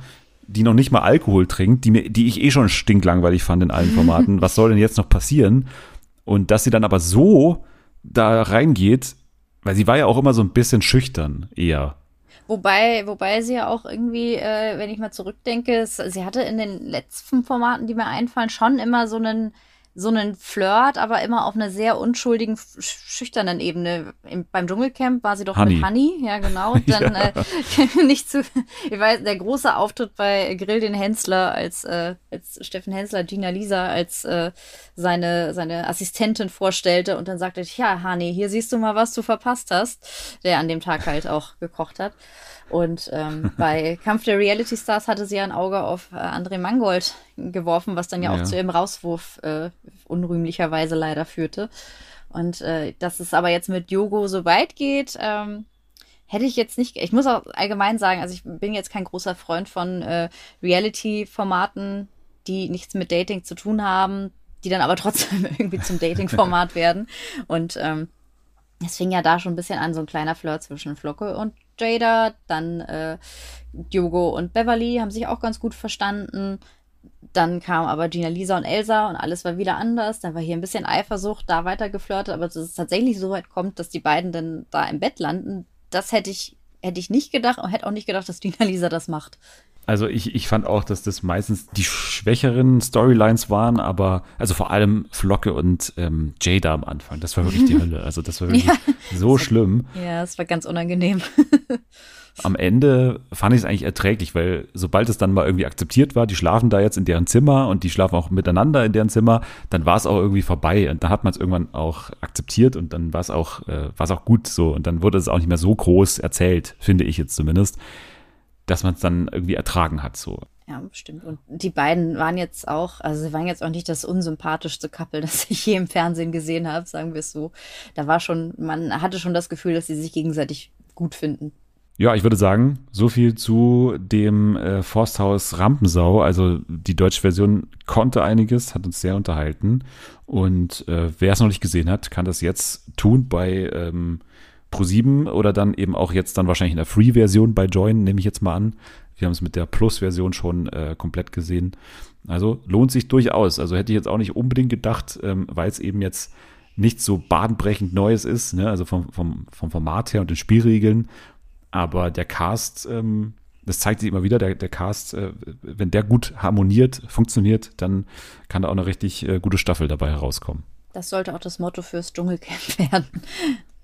die noch nicht mal Alkohol trinkt, die, mir, die ich eh schon stinklangweilig fand in allen Formaten, was soll denn jetzt noch passieren? Und dass sie dann aber so da reingeht, weil sie war ja auch immer so ein bisschen schüchtern eher. Wobei, wobei sie ja auch irgendwie, äh, wenn ich mal zurückdenke, sie hatte in den letzten Formaten, die mir einfallen, schon immer so einen, so einen Flirt, aber immer auf einer sehr unschuldigen, sch- schüchternen Ebene. Im, beim Dschungelcamp war sie doch Honey. mit Honey, ja genau. Dann Ja. äh, nicht zu, ich weiß, der große Auftritt bei Grill den Hensler als, äh, als Steffen Hensler, Gina Lisa als äh, seine, seine Assistentin vorstellte und dann sagte ja, Honey, hier siehst du mal, was du verpasst hast, der an dem Tag halt auch gekocht hat. Und ähm, bei Kampf der Reality Stars hatte sie ja ein Auge auf äh, André Mangold geworfen, was dann ja, Ja. auch zu ihrem Rauswurf äh, unrühmlicherweise leider führte. Und äh, dass es aber jetzt mit Yogo so weit geht, ähm, hätte ich jetzt nicht. Ich muss auch allgemein sagen, also ich bin jetzt kein großer Freund von äh, Reality-Formaten, die nichts mit Dating zu tun haben, die dann aber trotzdem irgendwie zum Dating-Format werden. Und ähm, Es fing ja da schon ein bisschen an, so ein kleiner Flirt zwischen Flocke und Jada. Dann äh, Diogo und Beverly haben sich auch ganz gut verstanden. Dann kam aber Gina Lisa und Elsa und alles war wieder anders. Dann war hier ein bisschen Eifersucht, da weiter geflirtet, aber dass es tatsächlich so weit kommt, dass die beiden dann da im Bett landen, das hätte ich, hätte ich nicht gedacht und hätte auch nicht gedacht, dass Gina Lisa das macht. Also ich, ich fand auch, dass das meistens die schwächeren Storylines waren, aber also vor allem Flocke und ähm, Jada am Anfang, das war wirklich die Hölle. Also das war wirklich Ja. so schlimm. Ja, es war ganz unangenehm. Am Ende fand ich es eigentlich erträglich, weil sobald es dann mal irgendwie akzeptiert war, die schlafen da jetzt in deren Zimmer und die schlafen auch miteinander in deren Zimmer, dann war es auch irgendwie vorbei und dann hat man es irgendwann auch akzeptiert und dann war es auch, äh, auch gut so und dann wurde es auch nicht mehr so groß erzählt, finde ich jetzt zumindest, dass man es dann irgendwie ertragen hat so. Ja, stimmt. Und die beiden waren jetzt auch, also sie waren jetzt auch nicht das unsympathischste Couple, das ich je im Fernsehen gesehen habe, sagen wir es so. Da war schon, man hatte schon das Gefühl, dass sie sich gegenseitig gut finden. Ja, ich würde sagen, so viel zu dem äh, Forsthaus Rampensau. Also die deutsche Version konnte einiges, hat uns sehr unterhalten. Und äh, wer es noch nicht gesehen hat, kann das jetzt tun bei ähm, Pro7 oder dann eben auch jetzt dann wahrscheinlich in der Free-Version bei Join, nehme ich jetzt mal an. Wir haben es mit der Plus-Version schon äh, komplett gesehen. Also lohnt sich durchaus. Also hätte ich jetzt auch nicht unbedingt gedacht, ähm, weil es eben jetzt nicht so badenbrechend Neues ist, ne? also vom, vom, vom Format her und den Spielregeln. Aber der Cast, ähm, das zeigt sich immer wieder, der, der Cast, äh, wenn der gut harmoniert, funktioniert, dann kann da auch eine richtig äh, gute Staffel dabei herauskommen. Das sollte auch das Motto fürs Dschungelcamp werden.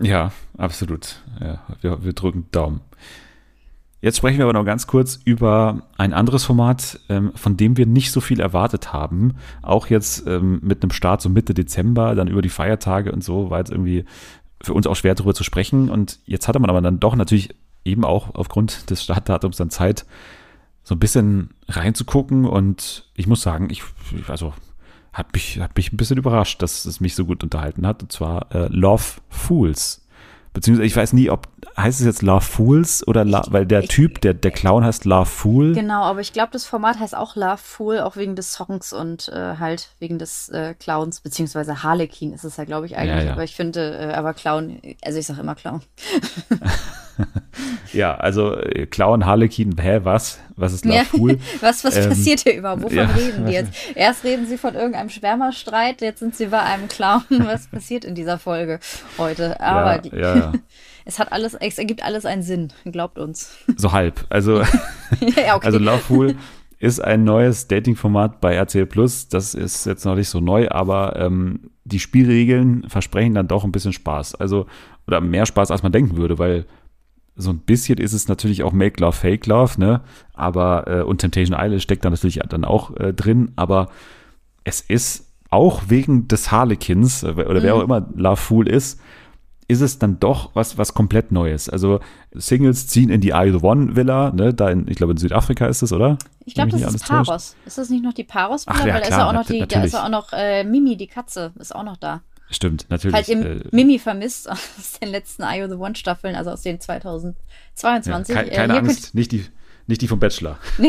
Ja, absolut. Ja, wir, wir drücken Daumen. Jetzt sprechen wir aber noch ganz kurz über ein anderes Format, ähm, von dem wir nicht so viel erwartet haben. Auch jetzt ähm, mit einem Start so Mitte Dezember, dann über die Feiertage und so, war jetzt irgendwie für uns auch schwer darüber zu sprechen. Und jetzt hatte man aber dann doch natürlich eben auch aufgrund des Startdatums dann Zeit, so ein bisschen reinzugucken. Und ich muss sagen, ich, also hat mich, hat mich ein bisschen überrascht, dass es mich so gut unterhalten hat. Und zwar äh, Love Fools. Beziehungsweise ich weiß nie, ob heißt es jetzt Love Fools oder La, weil der ich- Typ, der, der Clown heißt Love Fool. Genau, aber ich glaube, das Format heißt auch Love Fool, auch wegen des Songs und äh, halt wegen des äh, Clowns, beziehungsweise Harlequin ist es ja, glaube ich, eigentlich. Ja, ja. Aber ich finde, äh, aber Clown, also ich sage immer Clown. Ja, also äh, Clown, Harlequin, hä, was? Was ist Ja. Fool? Was, was Ähm, passiert hier überhaupt? Wovon ja. reden die jetzt? Erst reden sie von irgendeinem Schwärmerstreit, jetzt sind sie bei einem Clown. Was passiert in dieser Folge heute? Aber ja, ja, ja, es hat alles, es ergibt alles einen Sinn, glaubt uns. so halb. Also, ja, okay. also Love Fool ist ein neues Dating-Format bei RTL Plus. Das ist jetzt noch nicht so neu, aber ähm, die Spielregeln versprechen dann doch ein bisschen Spaß. Also, oder mehr Spaß, als man denken würde, weil so ein bisschen ist es natürlich auch Make Love, Fake Love, ne? Aber, äh, und Temptation Island steckt da natürlich dann auch äh, drin, aber es ist auch wegen des Harlequins äh, oder wer auch immer Love Fool ist, ist es dann doch was, was komplett Neues. Also Singles ziehen in die I the One Villa, ne, da in, ich glaube in Südafrika ist es, oder? Ich glaube, das ist alles täuscht. Paros. Ist das nicht noch die Paros? Ach ja, Weil da ist klar, ja auch noch die, da ist ja auch noch äh, Mimi, die Katze, ist auch noch da. Stimmt, natürlich. Ihr äh, Mimi vermisst aus den letzten I of the One Staffeln, also aus den ja, 2022. kei- äh, keine hier Angst, nicht die, nicht die vom Bachelor.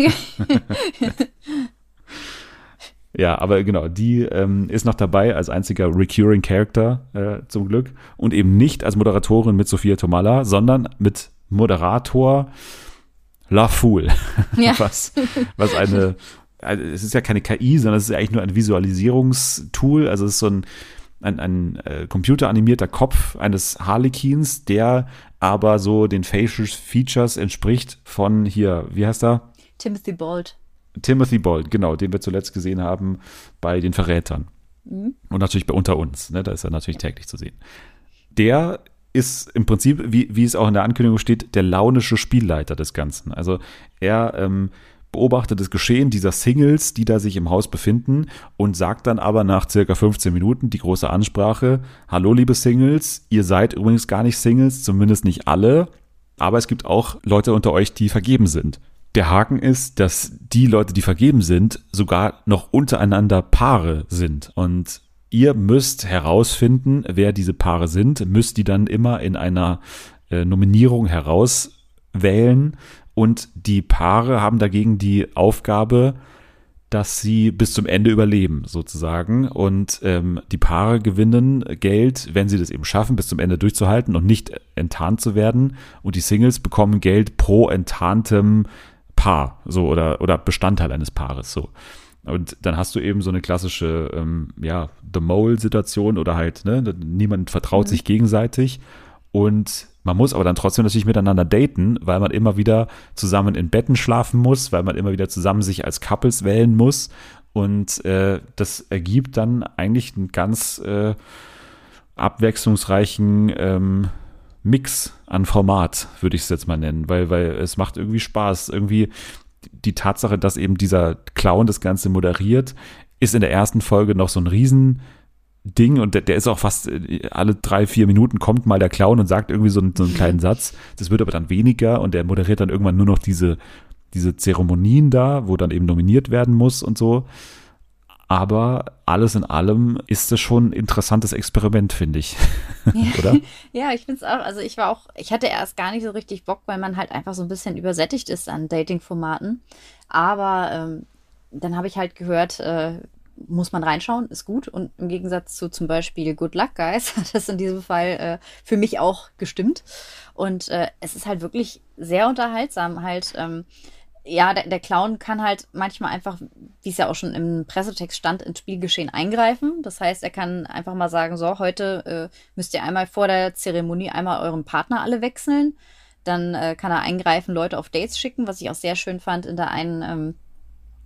Ja, aber genau, die ähm, ist noch dabei als einziger recurring Character äh, zum Glück und eben nicht als Moderatorin mit Sophia Tomalla, sondern mit Moderator La Fool. Ja. was, was eine, also es ist ja keine KI, sondern es ist eigentlich nur ein Visualisierungstool. Also es ist so ein, ein, ein äh, computeranimierter Kopf eines Harlequins, der aber so den Facial Features entspricht von hier, wie heißt er? Timothy Bolt. Timothy Bolt, genau, den wir zuletzt gesehen haben bei den Verrätern. Und natürlich bei Unter uns, ne, da ist er natürlich täglich zu sehen. Der ist im Prinzip, wie, wie es auch in der Ankündigung steht, der launische Spielleiter des Ganzen. Also er ähm, beobachtet das Geschehen dieser Singles, die da sich im Haus befinden und sagt dann aber nach circa 15 Minuten die große Ansprache, hallo liebe Singles, ihr seid übrigens gar nicht Singles, zumindest nicht alle, aber es gibt auch Leute unter euch, die vergeben sind. Der Haken ist, dass die Leute, die vergeben sind, sogar noch untereinander Paare sind. Und ihr müsst herausfinden, wer diese Paare sind, müsst die dann immer in einer äh, Nominierung herauswählen. Und die Paare haben dagegen die Aufgabe, dass sie bis zum Ende überleben, sozusagen. Und ähm, die Paare gewinnen Geld, wenn sie das eben schaffen, bis zum Ende durchzuhalten und nicht enttarnt zu werden. Und die Singles bekommen Geld pro enttarntem Paar, so oder, oder Bestandteil eines Paares, so. Und dann hast du eben so eine klassische, ähm, ja, The Mole-Situation oder halt, ne, niemand vertraut mhm. sich gegenseitig. Und man muss aber dann trotzdem natürlich miteinander daten, weil man immer wieder zusammen in Betten schlafen muss, weil man immer wieder zusammen sich als Couples wählen muss. Und äh, das ergibt dann eigentlich einen ganz äh, abwechslungsreichen ähm, Mix an Format, würde ich es jetzt mal nennen, weil, weil es macht irgendwie Spaß. Irgendwie die Tatsache, dass eben dieser Clown das Ganze moderiert, ist in der ersten Folge noch so ein Riesen. Ding und der, der, ist auch fast äh, alle drei, vier Minuten kommt mal der Clown und sagt irgendwie so, einen, so einen kleinen Satz. Das wird aber dann weniger und der moderiert dann irgendwann nur noch diese, diese Zeremonien da, wo dann eben nominiert werden muss und so. Aber alles in allem ist es schon ein interessantes Experiment, finde ich. Oder? ja, ich finde es auch. Also ich war auch, ich hatte erst gar nicht so richtig Bock, weil man halt einfach so ein bisschen übersättigt ist an Dating-Formaten. Aber ähm, dann habe ich halt gehört, äh, muss man reinschauen, ist gut. Und im Gegensatz zu zum Beispiel Good Luck Guys hat das in diesem Fall äh, für mich auch gestimmt. Und äh, es ist halt wirklich sehr unterhaltsam. Halt, ähm, ja, der, der, Clown kann halt manchmal einfach, wie es ja auch schon im Pressetext stand, ins Spielgeschehen eingreifen. Das heißt, er kann einfach mal sagen, so, heute äh, müsst ihr einmal vor der Zeremonie einmal euren Partner alle wechseln. Dann äh, kann er eingreifen, Leute auf Dates schicken, was ich auch sehr schön fand in der einen ähm,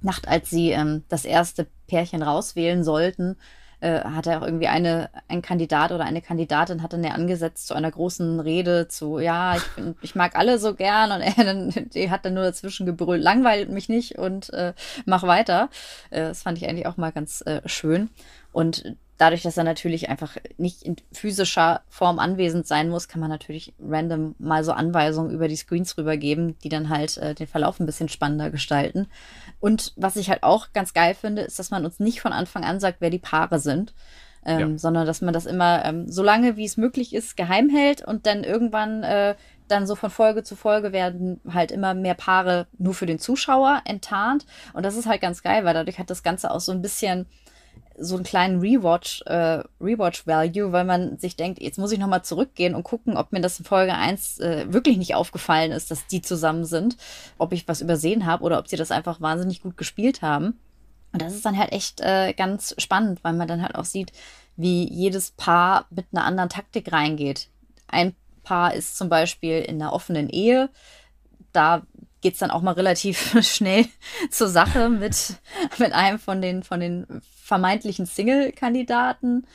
Nacht, als sie ähm, das erste Pärchen rauswählen sollten, äh, hat er auch irgendwie eine, ein Kandidat oder eine Kandidatin hat dann ja angesetzt zu einer großen Rede zu, ja, ich, bin, ich mag alle so gern und er dann, die hat dann nur dazwischen gebrüllt, langweilt mich nicht und äh, mach weiter. Äh, das fand ich eigentlich auch mal ganz äh, schön. Und dadurch, dass er natürlich einfach nicht in physischer Form anwesend sein muss, kann man natürlich random mal so Anweisungen über die Screens rübergeben, die dann halt äh, den Verlauf ein bisschen spannender gestalten. Und was ich halt auch ganz geil finde, ist, dass man uns nicht von Anfang an sagt, wer die Paare sind. Ähm, ja. sondern dass man das immer ähm, so lange wie es möglich ist geheim hält und dann irgendwann äh, dann so von Folge zu Folge werden halt immer mehr Paare nur für den Zuschauer enttarnt und das ist halt ganz geil, weil dadurch hat das Ganze auch so ein bisschen so einen kleinen Rewatch, äh, Rewatch-Value, weil man sich denkt, jetzt muss ich nochmal zurückgehen und gucken, ob mir das in Folge 1 äh, wirklich nicht aufgefallen ist, dass die zusammen sind, ob ich was übersehen habe oder ob sie das einfach wahnsinnig gut gespielt haben. Und das ist dann halt echt äh, ganz spannend, weil man dann halt auch sieht, wie jedes Paar mit einer anderen Taktik reingeht. Ein Paar ist zum Beispiel in einer offenen Ehe. Da geht es dann auch mal relativ schnell zur Sache mit, mit einem von den, von den vermeintlichen Single-Kandidaten.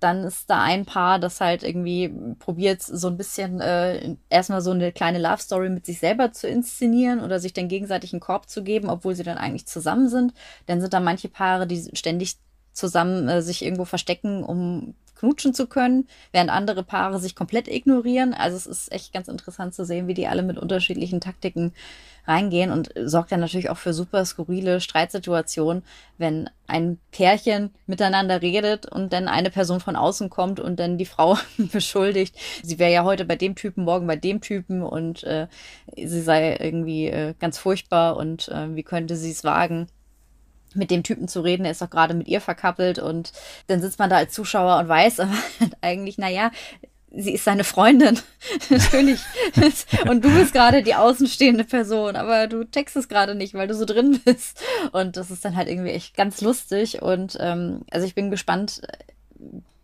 Dann ist da ein Paar, das halt irgendwie probiert, so ein bisschen äh, erstmal so eine kleine Love-Story mit sich selber zu inszenieren oder sich dann gegenseitig einen Korb zu geben, obwohl sie dann eigentlich zusammen sind. Dann sind da manche Paare, die ständig zusammen äh, sich irgendwo verstecken, um knutschen zu können, während andere Paare sich komplett ignorieren. Also es ist echt ganz interessant zu sehen, wie die alle mit unterschiedlichen Taktiken reingehen und sorgt dann natürlich auch für super skurrile Streitsituationen, wenn ein Pärchen miteinander redet und dann eine Person von außen kommt und dann die Frau beschuldigt, sie wäre ja heute bei dem Typen, morgen bei dem Typen und äh, sie sei irgendwie äh, ganz furchtbar und äh, wie könnte sie es wagen, mit dem Typen zu reden, er ist doch gerade mit ihr verkappelt und dann sitzt man da als Zuschauer und weiß aber eigentlich, naja, sie ist seine Freundin. Natürlich. und du bist gerade die außenstehende Person, aber du textest gerade nicht, weil du so drin bist. Und das ist dann halt irgendwie echt ganz lustig. Und ähm, also ich bin gespannt,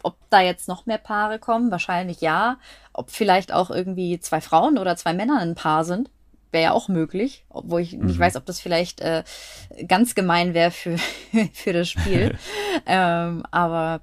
ob da jetzt noch mehr Paare kommen. Wahrscheinlich ja. Ob vielleicht auch irgendwie zwei Frauen oder zwei Männer ein Paar sind wäre ja auch möglich, obwohl ich mhm. nicht weiß, ob das vielleicht äh, ganz gemein wäre für, für das Spiel. ähm, aber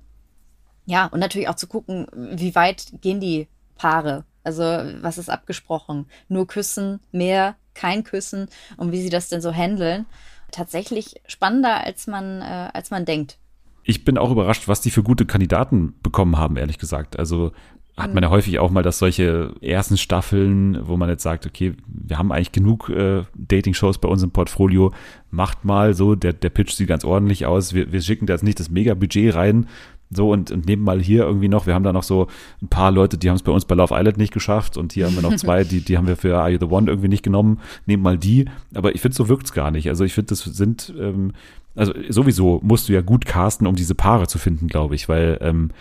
ja, und natürlich auch zu gucken, wie weit gehen die Paare. Also was ist abgesprochen? Nur küssen, mehr, kein Küssen und wie sie das denn so handeln. Tatsächlich spannender, als man, äh, als man denkt. Ich bin auch überrascht, was die für gute Kandidaten bekommen haben, ehrlich gesagt. Also hat man ja häufig auch mal, dass solche ersten Staffeln, wo man jetzt sagt, okay, wir haben eigentlich genug äh, Dating-Shows bei uns im Portfolio, macht mal so, der, der Pitch sieht ganz ordentlich aus, wir, wir schicken da jetzt nicht das Mega-Budget rein, So und, und nehmen mal hier irgendwie noch, wir haben da noch so ein paar Leute, die haben es bei uns bei Love Island nicht geschafft und hier haben wir noch zwei, die, die haben wir für Are You the One irgendwie nicht genommen, nehmen mal die. Aber ich finde, so wirkt es gar nicht. Also ich finde, das sind, ähm, also sowieso musst du ja gut casten, um diese Paare zu finden, glaube ich, weil ähm,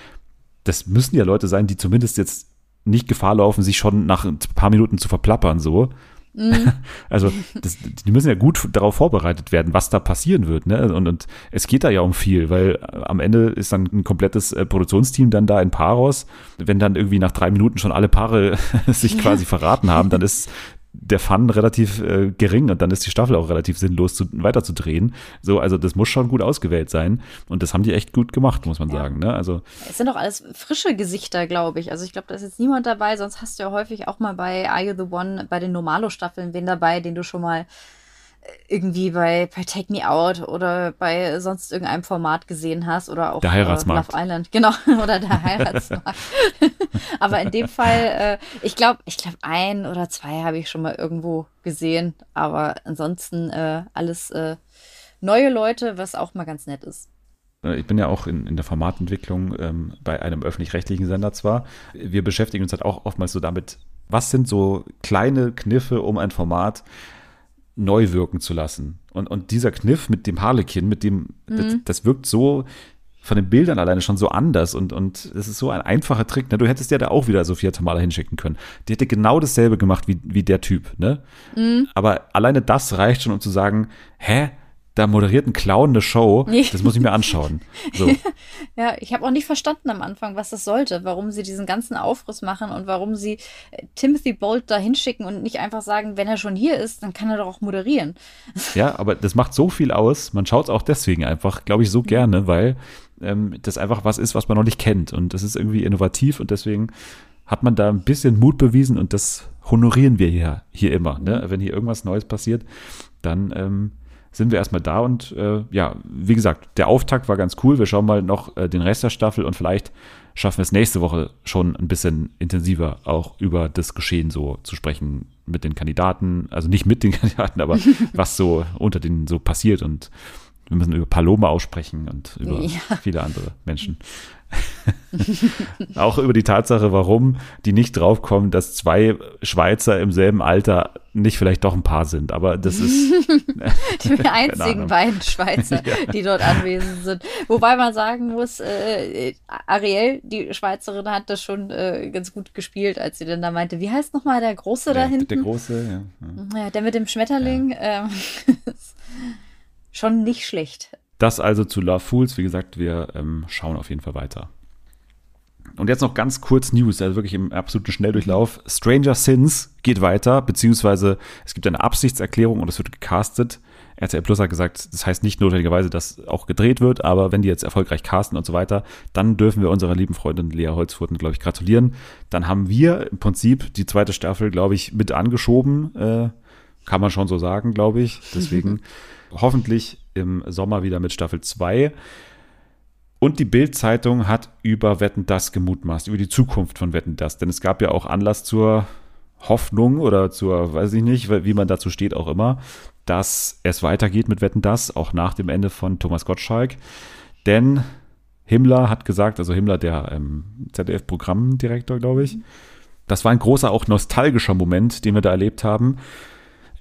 das müssen ja Leute sein, die zumindest jetzt nicht Gefahr laufen, sich schon nach ein paar Minuten zu verplappern, so. Also das, die müssen ja gut darauf vorbereitet werden, was da passieren wird. Ne? Und, und es geht da ja um viel, weil am Ende ist dann ein komplettes äh, Produktionsteam dann da in Paros. Wenn dann irgendwie nach drei Minuten schon alle Paare sich quasi verraten haben, dann ist der Fun relativ äh, gering und dann ist die Staffel auch relativ sinnlos zu, weiterzudrehen. So, also das muss schon gut ausgewählt sein und das haben die echt gut gemacht, muss man sagen. Ne? Also Es sind doch alles frische Gesichter, glaube ich. Also ich glaube, da ist jetzt niemand dabei, sonst hast du ja häufig auch mal bei Are You the One, bei den Normalo-Staffeln wen dabei, den du schon mal irgendwie bei, bei Take Me Out oder bei sonst irgendeinem Format gesehen hast oder auch Der Heiratsmarkt. Äh, Love Island, genau, oder der Heiratsmarkt. Aber in dem Fall, äh, ich glaube, ich glaube, ein oder zwei habe ich schon mal irgendwo gesehen, aber ansonsten äh, alles äh, neue Leute, was auch mal ganz nett ist. Äh, Ich bin ja auch in, in der Formatentwicklung ähm, bei einem öffentlich-rechtlichen Sender zwar. Wir beschäftigen uns halt auch oftmals so damit, was sind so kleine Kniffe, um ein Format neu wirken zu lassen. Und, und dieser Kniff mit dem Harlekin, mit dem, das, das wirkt so von den Bildern alleine schon so anders und und es ist so ein einfacher Trick. Ne? Du hättest ja da auch wieder Sophia Tamala hinschicken können. Die hätte genau dasselbe gemacht wie, wie der Typ. Ne? Aber alleine das reicht schon, um zu sagen, hä? Da moderiert ein Clown eine Show, Nee. das muss ich mir anschauen. So. Ja, ich habe auch nicht verstanden am Anfang, was das sollte, warum sie diesen ganzen Aufriss machen und warum sie äh, Timothy Bolt da hinschicken und nicht einfach sagen, wenn er schon hier ist, dann kann er doch auch moderieren. Ja, aber das macht so viel aus. Man schaut es auch deswegen einfach, glaube ich, so gerne, weil ähm, das einfach was ist, was man noch nicht kennt. Und das ist irgendwie innovativ und deswegen hat man da ein bisschen Mut bewiesen und das honorieren wir hier, hier immer. Ne? Wenn hier irgendwas Neues passiert, dann ähm, sind wir erstmal da und äh, ja, wie gesagt, der Auftakt war ganz cool. Wir schauen mal noch äh, den Rest der Staffel und vielleicht schaffen wir es nächste Woche schon ein bisschen intensiver auch über das Geschehen so zu sprechen mit den Kandidaten, also nicht mit den Kandidaten, aber was so unter denen so passiert und wir müssen über Paloma aussprechen und über Ja. viele andere Menschen. auch über die Tatsache, warum die nicht draufkommen, dass zwei Schweizer im selben Alter nicht vielleicht doch ein Paar sind. Aber das ist Die einzigen beiden Schweizer, die dort anwesend sind. Wobei man sagen muss, äh, Ariel, die Schweizerin, hat das schon äh, ganz gut gespielt, als sie dann da meinte, wie heißt nochmal der Große da der, hinten? der große, ja. ja. ja, der mit dem Schmetterling. Ähm, schon nicht schlecht. Das also zu Love Fools. Wie gesagt, wir ähm, schauen auf jeden Fall weiter. Und jetzt noch ganz kurz News, also wirklich im absoluten Schnelldurchlauf. Stranger Sins geht weiter, beziehungsweise es gibt eine Absichtserklärung und es wird gecastet. RTL Plus hat gesagt, das heißt nicht notwendigerweise, dass auch gedreht wird, aber wenn die jetzt erfolgreich casten und so weiter, dann dürfen wir unserer lieben Freundin Lea Holzfurten, glaube ich, gratulieren. Dann haben wir im Prinzip die zweite Staffel, glaube ich, mit angeschoben. Äh, kann man schon so sagen, glaube ich. Deswegen hoffentlich im Sommer wieder mit Staffel 2. Und die Bild-Zeitung hat über Wetten das gemutmaßt, über die Zukunft von Wetten das. Denn es gab ja auch Anlass zur Hoffnung oder zur, weiß ich nicht, wie man dazu steht auch immer, dass es weitergeht mit Wetten das, auch nach dem Ende von Thomas Gottschalk. Denn Himmler hat gesagt, also Himmler, der ähm, ZDF-Programmdirektor, glaube ich, das war ein großer, auch nostalgischer Moment, den wir da erlebt haben.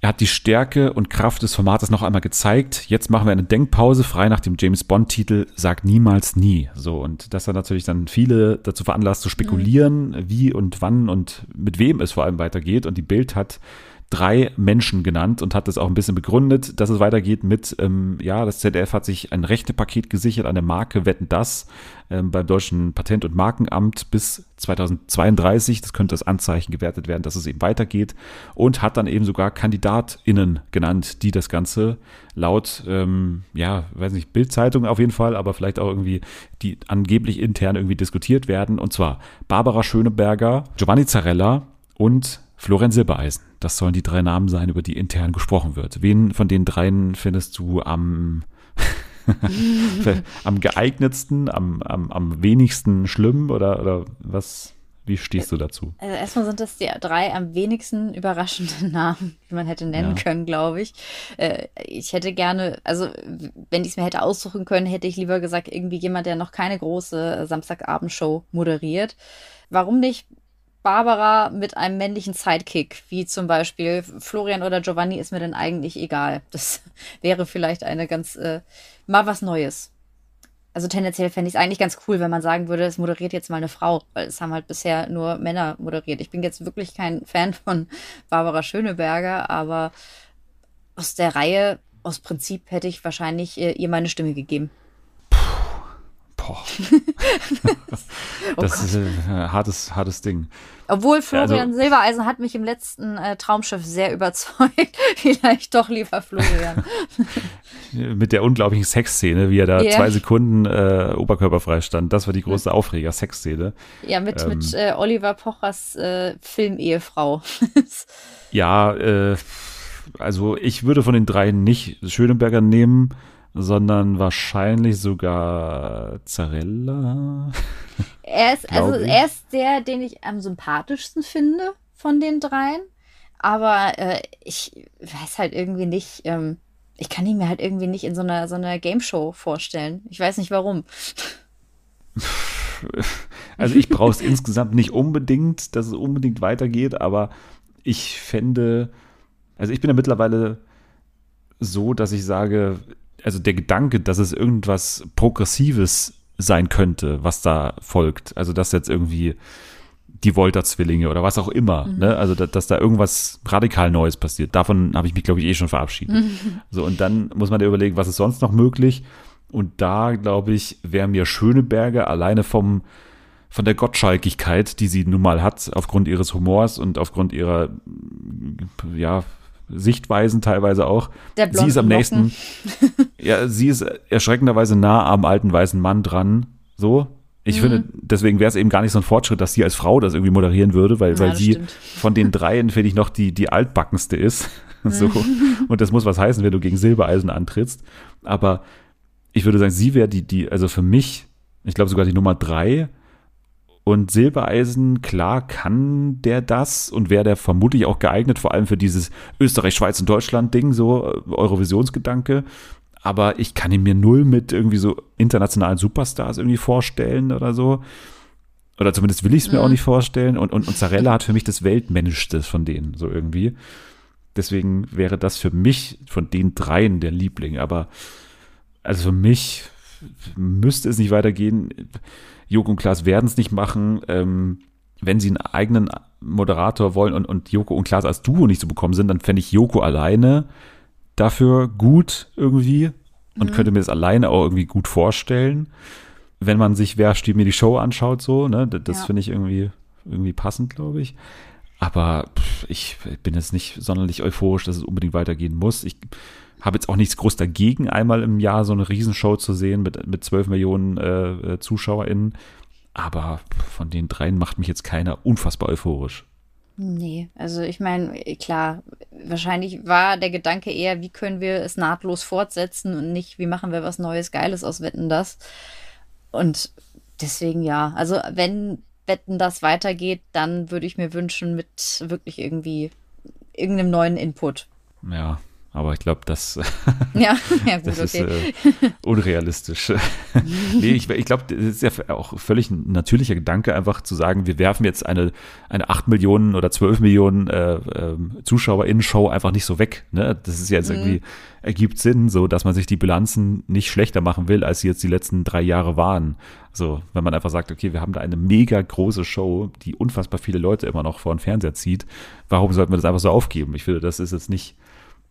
Er hat die Stärke und Kraft des Formates noch einmal gezeigt. Jetzt machen wir eine Denkpause frei nach dem James Bond-Titel Sag niemals nie. So, und das hat natürlich dann viele dazu veranlasst zu spekulieren, wie und wann und mit wem es vor allem weitergeht. Und die Bild hat drei Menschen genannt und hat das auch ein bisschen begründet, dass es weitergeht mit, ähm, ja, das ZDF hat sich ein Rechtepaket gesichert an der Marke Wetten das ähm, beim deutschen Patent- und Markenamt bis 2032. Das könnte als Anzeichen gewertet werden, dass es eben weitergeht und hat dann eben sogar KandidatInnen genannt, die das Ganze laut, ähm, ja, weiß nicht, Bildzeitung auf jeden Fall, aber vielleicht auch irgendwie, die angeblich intern irgendwie diskutiert werden. Und zwar Barbara Schöneberger, Giovanni Zarella und Florian Silbereisen. Das sollen die drei Namen sein, über die intern gesprochen wird. Wen von den dreien findest du am, am geeignetsten, am, am, am wenigsten schlimm oder, oder was, Wie stehst du dazu? Also erstmal sind das die drei am wenigsten überraschenden Namen, die man hätte nennen Ja. können, glaube ich. Äh, ich hätte gerne, also wenn ich es mir hätte aussuchen können, hätte ich lieber gesagt, irgendwie jemand, der noch keine große Samstagabendshow moderiert. Warum nicht Barbara mit einem männlichen Sidekick, wie zum Beispiel Florian oder Giovanni, ist mir denn eigentlich egal. Das wäre vielleicht eine ganz, äh, mal was Neues. Also tendenziell fände ich es eigentlich ganz cool, wenn man sagen würde, es moderiert jetzt mal eine Frau, weil es haben halt bisher nur Männer moderiert. Ich bin jetzt wirklich kein Fan von Barbara Schöneberger, aber aus der Reihe, aus Prinzip hätte ich wahrscheinlich äh, ihr meine Stimme gegeben. Boah. das ist ein hartes, hartes Ding. Obwohl Florian also- Silbereisen hat mich im letzten äh, Traumschiff sehr überzeugt. Vielleicht doch lieber Florian. Mit der unglaublichen Sexszene, wie er da Ja. zwei Sekunden äh, oberkörperfrei stand. Das war die große Aufreger, Sexszene. ja, mit, Ähm. mit äh, Oliver Pochers äh, Filmehefrau. Ja, äh, also ich würde von den dreien nicht Schöneberger nehmen, sondern wahrscheinlich sogar Zarella. Er ist, also er ist der, den ich am sympathischsten finde von den dreien. Aber äh, ich weiß halt irgendwie nicht, ähm, ich kann ihn mir halt irgendwie nicht in so einer, so einer Game Show vorstellen. Ich weiß nicht warum. Also ich brauche es insgesamt nicht unbedingt, dass es unbedingt weitergeht, aber ich fände, also ich bin ja mittlerweile so, dass ich sage, also der Gedanke, dass es irgendwas Progressives sein könnte, was da folgt, also dass jetzt irgendwie die Volta-Zwillinge oder was auch immer, ne? also da, dass da irgendwas radikal Neues passiert, davon habe ich mich, glaube ich, eh schon verabschiedet. So, und dann muss man ja überlegen, was ist sonst noch möglich und da, glaube ich, wäre mir Schöneberger alleine vom von der Gottschalkigkeit, die sie nun mal hat, aufgrund ihres Humors und aufgrund ihrer ja, Sichtweisen teilweise auch. Der sie ist am nächsten, ja, sie ist erschreckenderweise nah am alten weißen Mann dran. So. Ich finde, deswegen wäre es eben gar nicht so ein Fortschritt, dass sie als Frau das irgendwie moderieren würde, weil, Ja, weil sie stimmt. von den dreien, finde ich, noch die, die altbackenste ist. so. Und das muss was heißen, wenn du gegen Silbereisen antrittst. Aber ich würde sagen, sie wäre die, die, also für mich, ich glaube sogar die Nummer drei. Und Silbereisen, klar kann der das und wäre der vermutlich auch geeignet, vor allem für dieses Österreich, Schweiz und Deutschland-Ding, so äh, Eurovisionsgedanke. Aber ich kann ihn mir null mit irgendwie so internationalen Superstars irgendwie vorstellen oder so. Oder zumindest will ich es mir auch nicht vorstellen. Und, und, und Zarella hat für mich das Weltmännischste von denen, so irgendwie. Deswegen wäre das für mich von den dreien der Liebling. Aber also für mich müsste es nicht weitergehen. Joko und Klaas werden es nicht machen. Ähm, wenn sie einen eigenen Moderator wollen und, und Joko und Klaas als Duo nicht zu bekommen sind, dann fände ich Joko alleine dafür gut irgendwie und könnte mir das alleine auch irgendwie gut vorstellen. Wenn man sich Wer stiehlt mir die Show anschaut, so, ne, das, das Ja. finde ich irgendwie, irgendwie passend, glaube ich. Aber pff, ich bin jetzt nicht sonderlich euphorisch, dass es unbedingt weitergehen muss. Ich habe jetzt auch nichts groß dagegen, einmal im Jahr so eine Riesenshow zu sehen mit, mit 12 Millionen äh, äh, ZuschauerInnen. Aber von den dreien macht mich jetzt keiner unfassbar euphorisch. Nee, also ich meine, klar, wahrscheinlich war der Gedanke eher, wie können wir es nahtlos fortsetzen und nicht, wie machen wir was Neues, Geiles aus Wetten das. Und deswegen ja, also wenn Wetten das weitergeht, dann würde ich mir wünschen mit wirklich irgendwie irgendeinem neuen Input. Ja, aber ich glaube, das, Ja, ja gut, das okay. ist äh, unrealistisch. nee, ich, ich glaube, das ist ja auch völlig ein natürlicher Gedanke, einfach zu sagen, wir werfen jetzt eine, eine 8 Millionen oder 12 Millionen äh, ähm, ZuschauerInnen-Show einfach nicht so weg. Ne? Das ist ja jetzt irgendwie, ergibt Sinn, so dass man sich die Bilanzen nicht schlechter machen will, als sie jetzt die letzten drei Jahre waren. So, wenn man einfach sagt, okay, wir haben da eine mega große Show, die unfassbar viele Leute immer noch vor den Fernseher zieht. Warum sollten wir das einfach so aufgeben? Ich finde, das ist jetzt nicht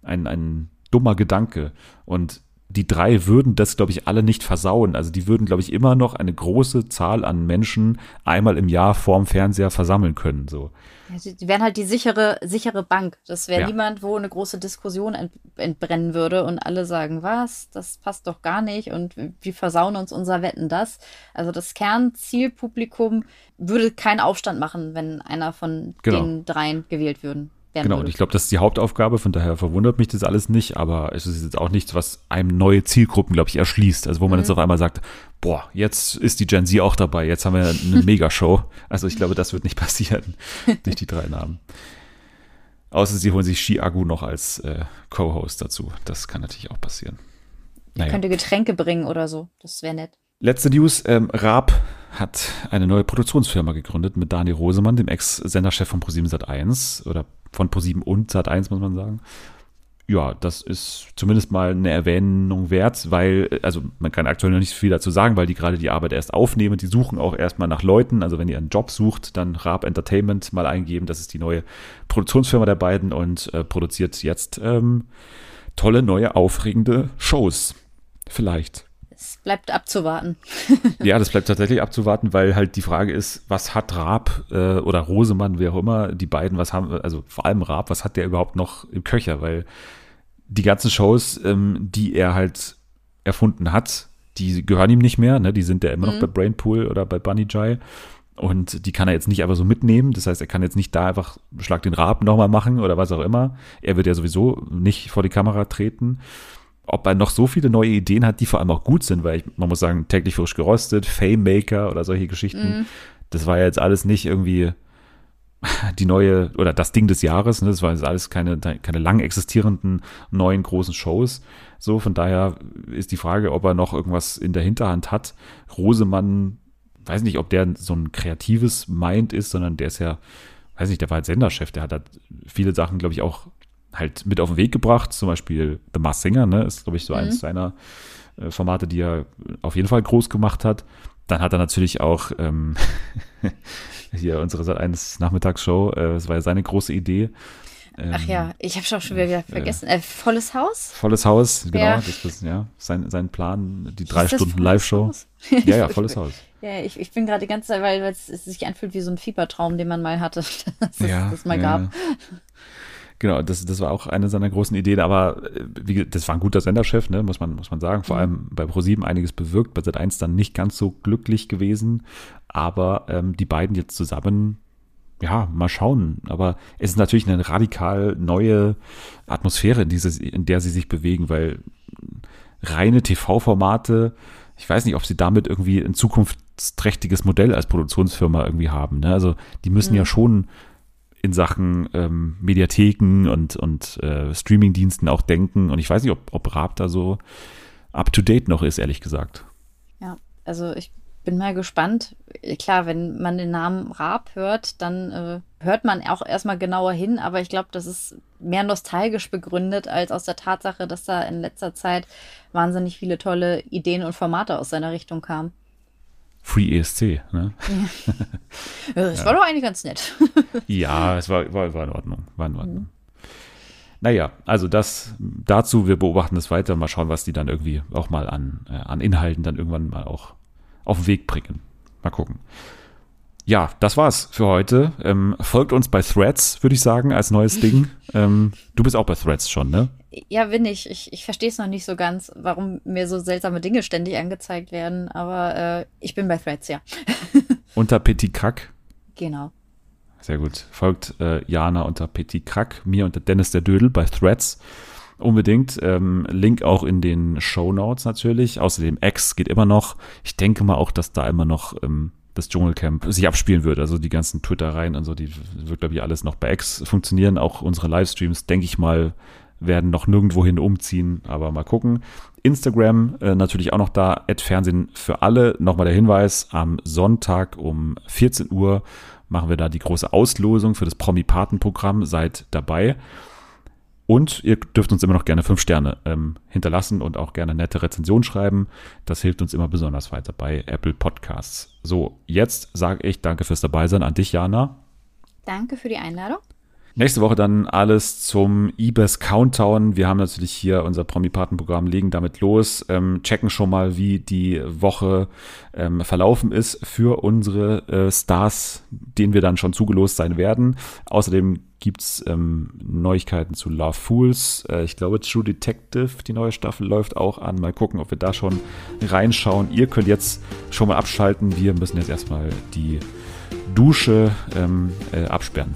ein, ein dummer Gedanke. Und die drei würden das, glaube ich, alle nicht versauen. Also die würden, glaube ich, immer noch eine große Zahl an Menschen einmal im Jahr vorm Fernseher versammeln können. So. Ja, Die wären halt die sichere, sichere Bank. Das wäre Ja. niemand, wo eine große Diskussion ent, entbrennen würde und alle sagen, was, das passt doch gar nicht und wir versauen uns unser Wetten das. Also das Kernzielpublikum würde keinen Aufstand machen, wenn einer von Genau. den dreien gewählt würden. Genau, würde. und ich glaube, das ist die Hauptaufgabe, von daher verwundert mich das alles nicht, aber es ist jetzt auch nichts, was einem neue Zielgruppen, glaube ich, erschließt. Also wo man jetzt auf einmal sagt, boah, jetzt ist die Gen Z auch dabei, jetzt haben wir eine Megashow. Also ich glaube, das wird nicht passieren durch die drei Namen. Außer sie holen sich Shiagu noch als äh, Co-Host dazu. Das kann natürlich auch passieren. Naja. Könnte Getränke bringen oder so. Das wäre nett. Letzte News, ähm, Raab hat eine neue Produktionsfirma gegründet mit Daniel Rosemann, dem Ex-Senderchef von ProSieben Sat1 oder von ProSieben und Sat1, muss man sagen. Ja, das ist zumindest mal eine Erwähnung wert, weil, also man kann aktuell noch nicht viel dazu sagen, weil die gerade die Arbeit erst aufnehmen. Die suchen auch erstmal nach Leuten. Also wenn ihr einen Job sucht, dann Raab Entertainment mal eingeben. Das ist die neue Produktionsfirma der beiden und äh, produziert jetzt ähm, tolle, neue, aufregende Shows. Vielleicht. Bleibt abzuwarten. Ja, das bleibt tatsächlich abzuwarten, weil halt die Frage ist, was hat Raab äh, oder Rosemann, wer auch immer, die beiden, was haben, also vor allem Raab, was hat der überhaupt noch im Köcher? Weil die ganzen Shows, ähm, die er halt erfunden hat, die gehören ihm nicht mehr, ne? Die sind ja immer noch bei Brainpool oder bei Bunny Jai. Und die kann er jetzt nicht einfach so mitnehmen. Das heißt, er kann jetzt nicht da einfach Schlag den Raab nochmal machen oder was auch immer. Er wird ja sowieso nicht vor die Kamera treten ob er noch so viele neue Ideen hat, die vor allem auch gut sind, weil ich, man muss sagen, täglich frisch gerostet, Fame Maker oder solche Geschichten, das war ja jetzt alles nicht irgendwie die neue oder das Ding des Jahres, ne? das war jetzt alles keine, keine lang existierenden neuen großen Shows. So, von daher ist die Frage, ob er noch irgendwas in der Hinterhand hat. Rosemann, weiß nicht, ob der so ein kreatives Mind ist, sondern der ist ja, weiß nicht, der war halt Senderchef, der hat halt viele Sachen, glaube ich, auch halt mit auf den Weg gebracht. Zum Beispiel The Masked Singer, ne, ist, glaube ich, so eines seiner äh, Formate, die er auf jeden Fall groß gemacht hat. Dann hat er natürlich auch ähm, hier unsere Sat 1 Nachmittagsshow, äh, das war ja seine große Idee. Ähm, Ach ja, ich habe schon schon wieder vergessen. Äh, volles Haus? Volles Haus, genau, Ja. das ist ja sein, sein Plan, die drei Hieß das Stunden Live-Show. Ja, ja, volles Haus. Ja, ich, ich bin gerade die ganze Zeit, weil es, es sich anfühlt wie so ein Fiebertraum, den man mal hatte, dass es ja, das mal ja. gab. Genau, das, das war auch eine seiner großen Ideen, aber äh, wie, das war ein guter Senderchef, ne, muss man, muss man sagen. Vor allem bei ProSieben einiges bewirkt, bei Sat1 dann nicht ganz so glücklich gewesen. Aber ähm, die beiden jetzt zusammen, ja, mal schauen. Aber es ist natürlich eine radikal neue Atmosphäre, in, diese, in der sie sich bewegen, weil reine TV-Formate, ich weiß nicht, ob sie damit irgendwie ein zukunftsträchtiges Modell als Produktionsfirma irgendwie haben. Ne? Also die müssen ja schon in Sachen ähm, Mediatheken und, und äh, Streamingdiensten auch denken. Und ich weiß nicht, ob, ob Raab da so up-to-date noch ist, ehrlich gesagt. Ja, also ich bin mal gespannt. Klar, wenn man den Namen Raab hört, dann äh, hört man auch erstmal genauer hin, aber ich glaube, das ist mehr nostalgisch begründet als aus der Tatsache, dass da in letzter Zeit wahnsinnig viele tolle Ideen und Formate aus seiner Richtung kamen. Free ESC, ne? Das war doch eigentlich ganz nett. Ja, es war, war, war in Ordnung. War in Ordnung. Naja, also das dazu, wir beobachten das weiter, mal schauen, was die dann irgendwie auch mal an, äh, an Inhalten dann irgendwann mal auch auf den Weg bringen. Mal gucken. Ja, das war's für heute. Ähm, folgt uns bei Threads, würde ich sagen, als neues Ding. ähm, du bist auch bei Threads schon, ne? Ja, bin ich. Ich, ich verstehe es noch nicht so ganz, warum mir so seltsame Dinge ständig angezeigt werden, aber äh, ich bin bei Threads, ja. Unter Petit Crack. Genau. Sehr gut. Folgt äh, Jana unter Petit Crack, mir unter Dennis der Dödel bei Threads. Unbedingt. Ähm, Link auch in den Show Notes natürlich. Außerdem X geht immer noch. Ich denke mal auch, dass da immer noch ähm, das Dschungelcamp sich abspielen wird. Also die ganzen Twitter-Reihen und so, die wird, glaube ich, alles noch bei X funktionieren. Auch unsere Livestreams, denke ich mal, werden noch nirgendwohin umziehen, aber mal gucken. Instagram äh, natürlich auch noch da, Fernsehen für alle. Nochmal der Hinweis, am Sonntag um 14 Uhr machen wir da die große Auslosung für das Promi-Paten-Programm. Seid dabei. Und ihr dürft uns immer noch gerne fünf Sterne ähm, hinterlassen und auch gerne nette Rezensionen schreiben. Das hilft uns immer besonders weiter bei Apple Podcasts. So, jetzt sage ich danke fürs Dabeisein an dich, Jana. Danke für die Einladung. Nächste Woche dann alles zum eBest Countdown. Wir haben natürlich hier unser Promi-Paten-Programm, legen damit los, ähm, checken schon mal, wie die Woche ähm, verlaufen ist für unsere äh, Stars, denen wir dann schon zugelost sein werden. Außerdem gibt's ähm, Neuigkeiten zu Love Fools. Äh, ich glaube, True Detective, die neue Staffel läuft auch an. Mal gucken, ob wir da schon reinschauen. Ihr könnt jetzt schon mal abschalten. Wir müssen jetzt erstmal die Dusche ähm, äh, absperren.